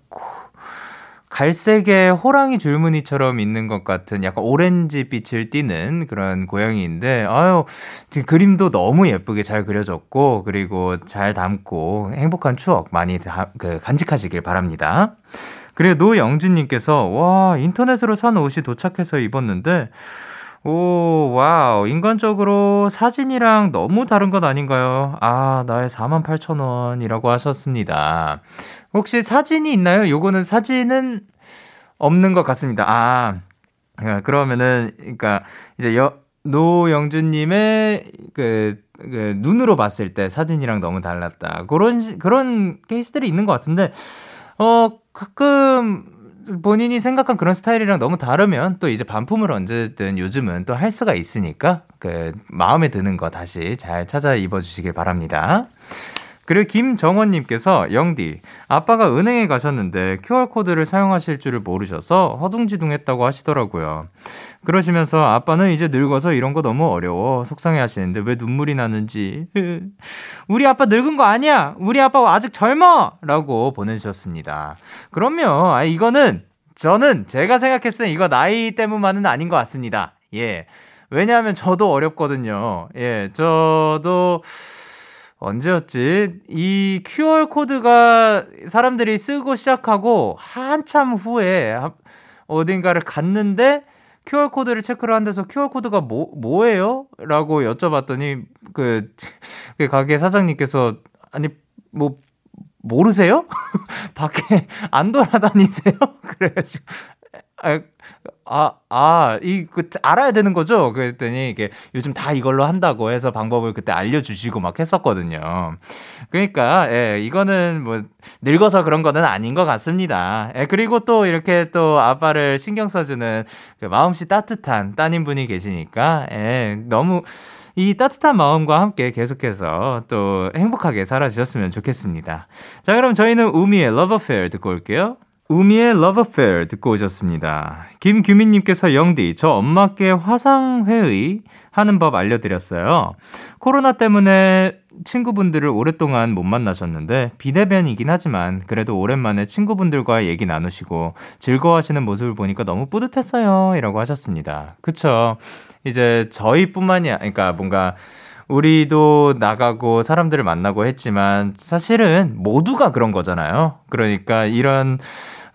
갈색의 호랑이 줄무늬처럼 있는 것 같은 약간 오렌지 빛을 띠는 그런 고양이인데, 아유, 지금 그림도 너무 예쁘게 잘 그려졌고, 그리고 잘 담고 행복한 추억 많이 다, 그, 간직하시길 바랍니다. 그리고 노영준님께서, 와, 인터넷으로 산 옷이 도착해서 입었는데, 오, wow. 인간적으로 사진이랑 너무 다른 것 아닌가요? 아, 나의 48,000원이라고 하셨습니다. 혹시 사진이 있나요? 요거는 사진은 없는 것 같습니다. 아, 아, 그러면은, 그니까, 이제 여, 노영준님의 그, 그, 눈으로 봤을 때 사진이랑 너무 달랐다. 그런, 시- 그런 케이스들이 있는 것 같은데, 어, 가끔 본인이 생각한 그런 스타일이랑 너무 다르면 또 이제 반품을 언제든 요즘은 또 할 수가 있으니까 그 마음에 드는 거 다시 잘 찾아 입어주시길 바랍니다. 그리고 김정원님께서 영디 아빠가 은행에 가셨는데 QR 코드를 사용하실 줄을 모르셔서 허둥지둥했다고 하시더라고요. 그러시면서 아빠는 이제 늙어서 이런 거 너무 어려워 속상해 하시는데 왜 눈물이 나는지. 우리 아빠 늙은 거 아니야. 우리 아빠 아직 젊어! 라고 보내주셨습니다. 그럼요. 아 이거는 저는 제가 생각했을 때 이거 나이 때문만은 아닌 것 같습니다. 예. 왜냐하면 저도 어렵거든요. 예. 저도 언제였지? 이 QR 코드가 사람들이 쓰고 시작하고 한참 후에 어딘가를 갔는데 QR 코드를 체크를 한 데서 QR 코드가 뭐 뭐예요? 라고 여쭤봤더니 그, 그 가게 사장님께서 아니 뭐 모르세요? 밖에 안 돌아다니세요? 그래가지고 아, 아, 아, 이, 그, 알아야 되는 거죠? 그랬더니, 이게, 요즘 다 이걸로 한다고 해서 방법을 그때 알려주시고 막 했었거든요. 그러니까, 예, 이거는 뭐, 늙어서 그런 거는 아닌 것 같습니다. 예, 그리고 또 이렇게 또 아빠를 신경 써주는 그 마음씨 따뜻한 따님분이 계시니까, 예, 너무, 이 따뜻한 마음과 함께 계속해서 또 행복하게 살아주셨으면 좋겠습니다. 자, 그럼 저희는 우미의 Love Affair 듣고 올게요. 우미의 Love Affair 듣고 오셨습니다. 김규민님께서 영디, 저 엄마께 화상회의 하는 법 알려드렸어요. 코로나 때문에 친구분들을 오랫동안 못 만나셨는데 비대면이긴 하지만 그래도 오랜만에 친구분들과 얘기 나누시고 즐거워하시는 모습을 보니까 너무 뿌듯했어요. 이라고 하셨습니다. 그쵸. 이제 저희뿐만이, 그러니까 뭔가 우리도 나가고 사람들을 만나고 했지만 사실은 모두가 그런 거잖아요. 그러니까 이런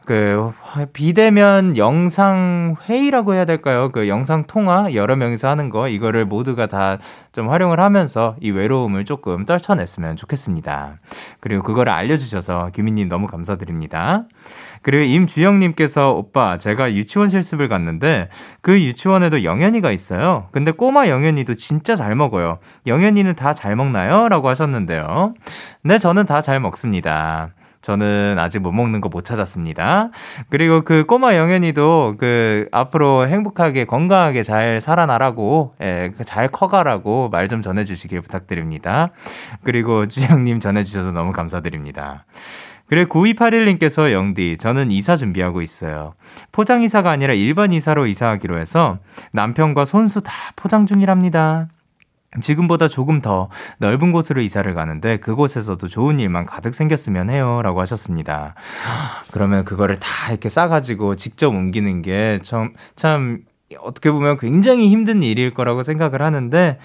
그 비대면 영상 회의라고 해야 될까요? 그 영상 통화 여러 명이서 하는 거 이거를 모두가 다 좀 활용을 하면서 이 외로움을 조금 떨쳐냈으면 좋겠습니다. 그리고 그거를 알려주셔서 규민님 너무 감사드립니다. 그리고 임주영님께서 오빠 제가 유치원 실습을 갔는데 그 유치원에도 영현이가 있어요. 근데 꼬마 영현이도 진짜 잘 먹어요. 영현이는 다 잘 먹나요? 라고 하셨는데요. 네, 저는 다 잘 먹습니다. 저는 아직 못 먹는 거 못 찾았습니다. 그리고 그 꼬마 영현이도 그 앞으로 행복하게 건강하게 잘 살아나라고 예, 그잘 커가라고 말 좀 전해주시길 부탁드립니다. 그리고 주영님 전해주셔서 너무 감사드립니다. 그래 9281님께서 영디 저는 이사 준비하고 있어요. 포장 이사가 아니라 일반 이사로 이사하기로 해서 남편과 손수 다 포장 중이랍니다. 지금보다 조금 더 넓은 곳으로 이사를 가는데 그곳에서도 좋은 일만 가득 생겼으면 해요. 라고 하셨습니다. 그러면 그거를 다 이렇게 싸가지고 직접 옮기는 게 참, 참, 어떻게 보면 굉장히 힘든 일일 거라고 생각을 하는데,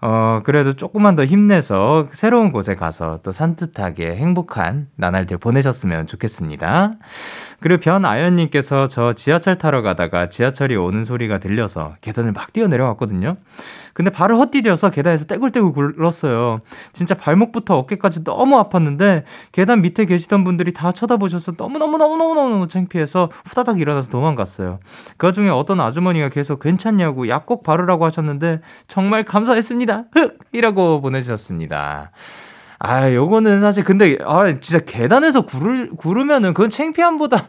어, 그래도 조금만 더 힘내서 새로운 곳에 가서 또 산뜻하게 행복한 나날들 보내셨으면 좋겠습니다. 그리고 변아연님께서 저 지하철 타러 가다가 지하철이 오는 소리가 들려서 계단을 막 뛰어 내려갔거든요. 근데 발을 헛디뎌서 계단에서 떼굴떼굴 굴렀어요. 진짜 발목부터 어깨까지 너무 아팠는데 계단 밑에 계시던 분들이 다 쳐다보셔서 너무너무너무너무너무 창피해서 후다닥 일어나서 도망갔어요. 그 와중에 어떤 아주머니가 계속 괜찮냐고 약 꼭 바르라고 하셨는데 정말 감사했습니다. 흑! 이라고 보내주셨습니다. 아, 요거는 사실 근데 아 진짜 계단에서 구르 구르면은 그건 창피함보다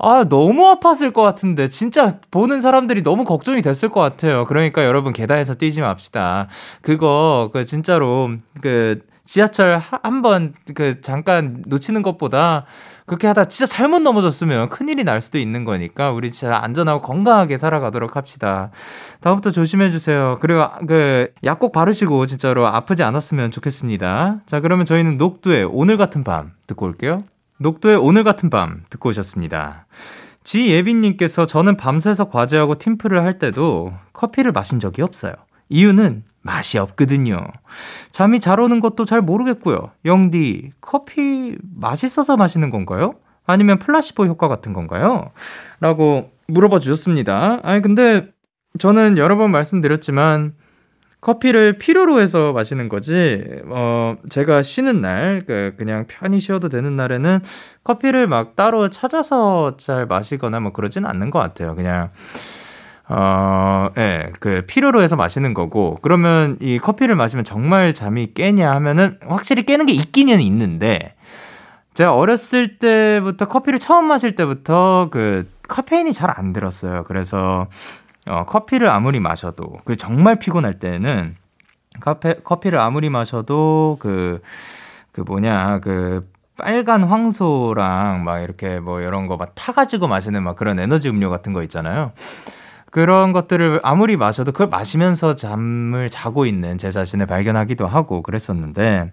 아, 너무 아팠을 것 같은데. 진짜 보는 사람들이 너무 걱정이 됐을 것 같아요. 그러니까 여러분 계단에서 뛰지 맙시다. 그거, 그, 진짜로, 그, 지하철 한 번, 그, 잠깐 놓치는 것보다 그렇게 하다 진짜 잘못 넘어졌으면 큰일이 날 수도 있는 거니까 우리 진짜 안전하고 건강하게 살아가도록 합시다. 다음부터 조심해 주세요. 그리고 그 약 꼭 바르시고 진짜로 아프지 않았으면 좋겠습니다. 자, 그러면 저희는 녹두의 오늘 같은 밤 듣고 올게요. 녹두의 오늘 같은 밤 듣고 오셨습니다. 지예빈님께서 저는 밤새서 과제하고 팀플을 할 때도 커피를 마신 적이 없어요. 이유는 맛이 없거든요. 잠이 잘 오는 것도 잘 모르겠고요. 영디, 커피 맛있어서 마시는 건가요? 아니면 플라시보 효과 같은 건가요? 라고 물어봐 주셨습니다. 아니, 근데 저는 여러 번 말씀드렸지만, 커피를 필요로 해서 마시는 거지, 어, 제가 쉬는 날, 그, 그냥 편히 쉬어도 되는 날에는 커피를 막 따로 찾아서 잘 마시거나 뭐 그러진 않는 것 같아요. 그냥, 어, 예, 그, 필요로 해서 마시는 거고, 그러면 이 커피를 마시면 정말 잠이 깨냐 하면은 확실히 깨는 게 있기는 있는데, 제가 어렸을 때부터 커피를 처음 마실 때부터 그 카페인이 잘 안 들었어요. 그래서 어, 커피를 아무리 마셔도 그 정말 피곤할 때는 카페 커피를 아무리 마셔도 그, 그 뭐냐 그 빨간 황소랑 막 이렇게 뭐 이런 거 막 타가지고 마시는 막 그런 에너지 음료 같은 거 있잖아요. 그런 것들을 아무리 마셔도 그걸 마시면서 잠을 자고 있는 제 자신을 발견하기도 하고 그랬었는데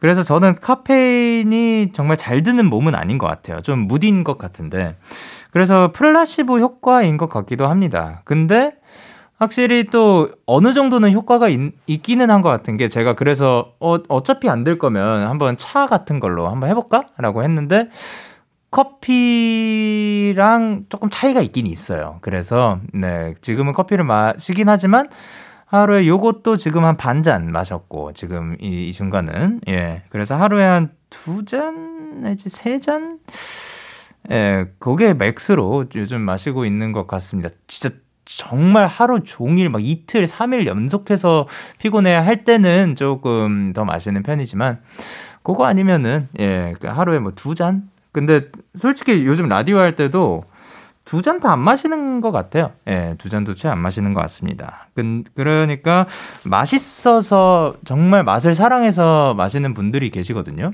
그래서 저는 카페인이 정말 잘 드는 몸은 아닌 것 같아요. 좀 무딘 것 같은데. 그래서 플라시보 효과인 것 같기도 합니다. 근데 확실히 또 어느 정도는 효과가 있, 기는 한 것 같은 게 제가 그래서 어, 어차피 안 될 거면 한번 차 같은 걸로 한번 해볼까? 라고 했는데 커피랑 조금 차이가 있긴 있어요. 그래서 네 지금은 커피를 마시긴 하지만 하루에 요것도 지금 한 반 잔 마셨고 지금 이, 이 순간은 예 그래서 하루에 한 두 잔 내지 세 잔 예, 그게 맥스로 요즘 마시고 있는 것 같습니다. 진짜 정말 하루 종일 막 이틀, 3일 연속해서 피곤해 할 때는 조금 더 마시는 편이지만 그거 아니면은 예, 그 하루에 뭐 두 잔? 근데 솔직히 요즘 라디오 할 때도 두 잔 다 안 마시는 것 같아요. 예, 두 잔도 채 안 마시는 것 같습니다. 그, 그러니까 맛있어서 정말 맛을 사랑해서 마시는 분들이 계시거든요.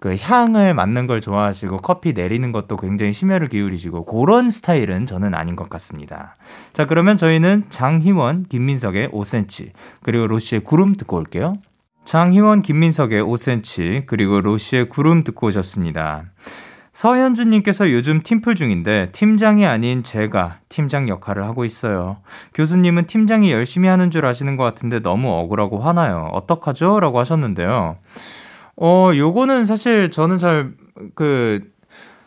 그 향을 맡는 걸 좋아하시고 커피 내리는 것도 굉장히 심혈을 기울이시고 그런 스타일은 저는 아닌 것 같습니다. 자, 그러면 저희는 장희원, 김민석의 5cm 그리고 로시의 구름 듣고 올게요. 장희원, 김민석의 5cm 그리고 로시의 구름 듣고 오셨습니다. 서현주님께서 요즘 팀플 중인데 팀장이 아닌 제가 팀장 역할을 하고 있어요. 교수님은 팀장이 열심히 하는 줄 아시는 것 같은데 너무 억울하고 화나요. 어떡하죠? 라고 하셨는데요. 어, 요거는 사실 저는 잘, 그,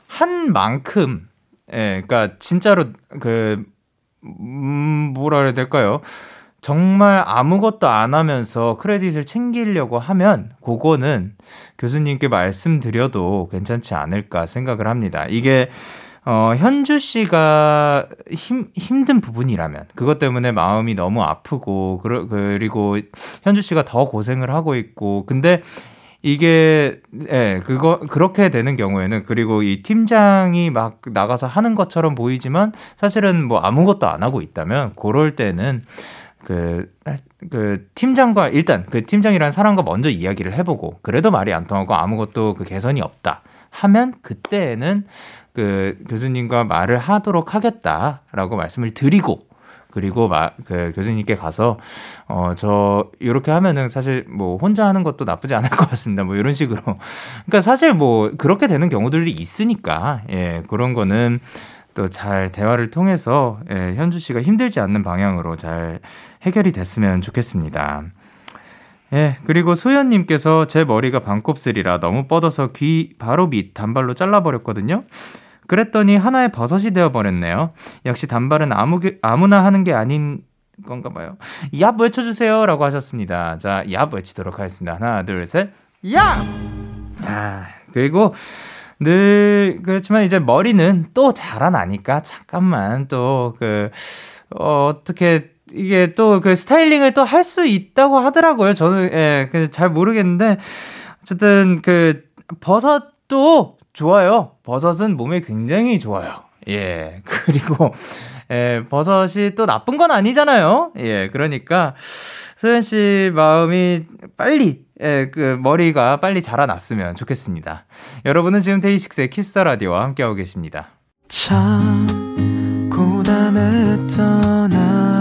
한 만큼, 예, 그니까, 진짜로, 그, 음, 뭐라 해야 될까요? 정말 아무것도 안 하면서 크레딧을 챙기려고 하면, 그거는 교수님께 말씀드려도 괜찮지 않을까 생각을 합니다. 이게, 어, 현주 씨가 힘, 힘든 부분이라면, 그것 때문에 마음이 너무 아프고, 그러, 그리고 현주 씨가 더 고생을 하고 있고, 근데 이게 예, 그거 그렇게 되는 경우에는 그리고 이 팀장이 막 나가서 하는 것처럼 보이지만 사실은 뭐 아무것도 안 하고 있다면 그럴 때는 그, 그 팀장과 일단 그 팀장이라는 사람과 먼저 이야기를 해보고 그래도 말이 안 통하고 아무것도 그 개선이 없다 하면 그때는 그 교수님과 말을 하도록 하겠다라고 말씀을 드리고 그리고 마, 그 교수님께 가서 어 저 이렇게 하면은 사실 뭐 혼자 하는 것도 나쁘지 않을 것 같습니다. 뭐 이런 식으로. 그러니까 사실 뭐 그렇게 되는 경우들이 있으니까 예 그런 거는 또 잘 대화를 통해서 예, 현주 씨가 힘들지 않는 방향으로 잘 해결이 됐으면 좋겠습니다. 예, 그리고 소연님께서 제 머리가 반곱슬이라 너무 뻗어서 귀 바로 밑 단발로 잘라버렸거든요. 그랬더니 하나의 버섯이 되어버렸네요. 역시 단발은 아무, 아무나 하는 게 아닌 건가 봐요. 얍 외쳐주세요. 라고 하셨습니다. 자, 얍 외치도록 하겠습니다. 하나, 둘, 셋. 얍! 아, 그리고 늘, 그렇지만 이제 머리는 또 자라나니까 잠깐만 또 그, 어, 어떻게 이게 또 그 스타일링을 또 할 수 있다고 하더라고요. 저는, 예, 잘 모르겠는데. 어쨌든 그 버섯도 좋아요. 버섯은 몸에 굉장히 좋아요. 예. 그리고, 예, 버섯이 또 나쁜 건 아니잖아요. 예. 그러니까, 소연 씨 마음이 빨리, 예, 그, 머리가 빨리 자라났으면 좋겠습니다. 여러분은 지금 데이식스의 Kiss the Radio와 함께하고 계십니다. 참, 고단했던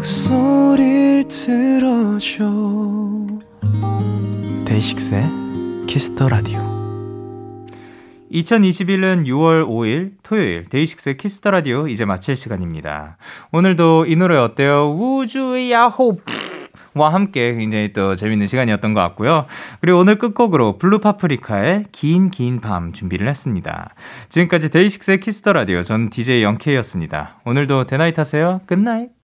목소리를 들어줘 데이식스의 Kiss the Radio 2021년 6월 5일 토요일 데이식스의 Kiss the Radio 이제 마칠 시간입니다. 오늘도 이 노래 어때요? 우주 야호 와 함께 굉장히 또 재밌는 시간이었던 것 같고요. 그리고 오늘 끝곡으로 블루 파프리카의 긴 긴 밤 준비를 했습니다. 지금까지 데이식스의 Kiss the Radio 전 DJ 영케이였습니다. 오늘도 Day night 하세요. Good night.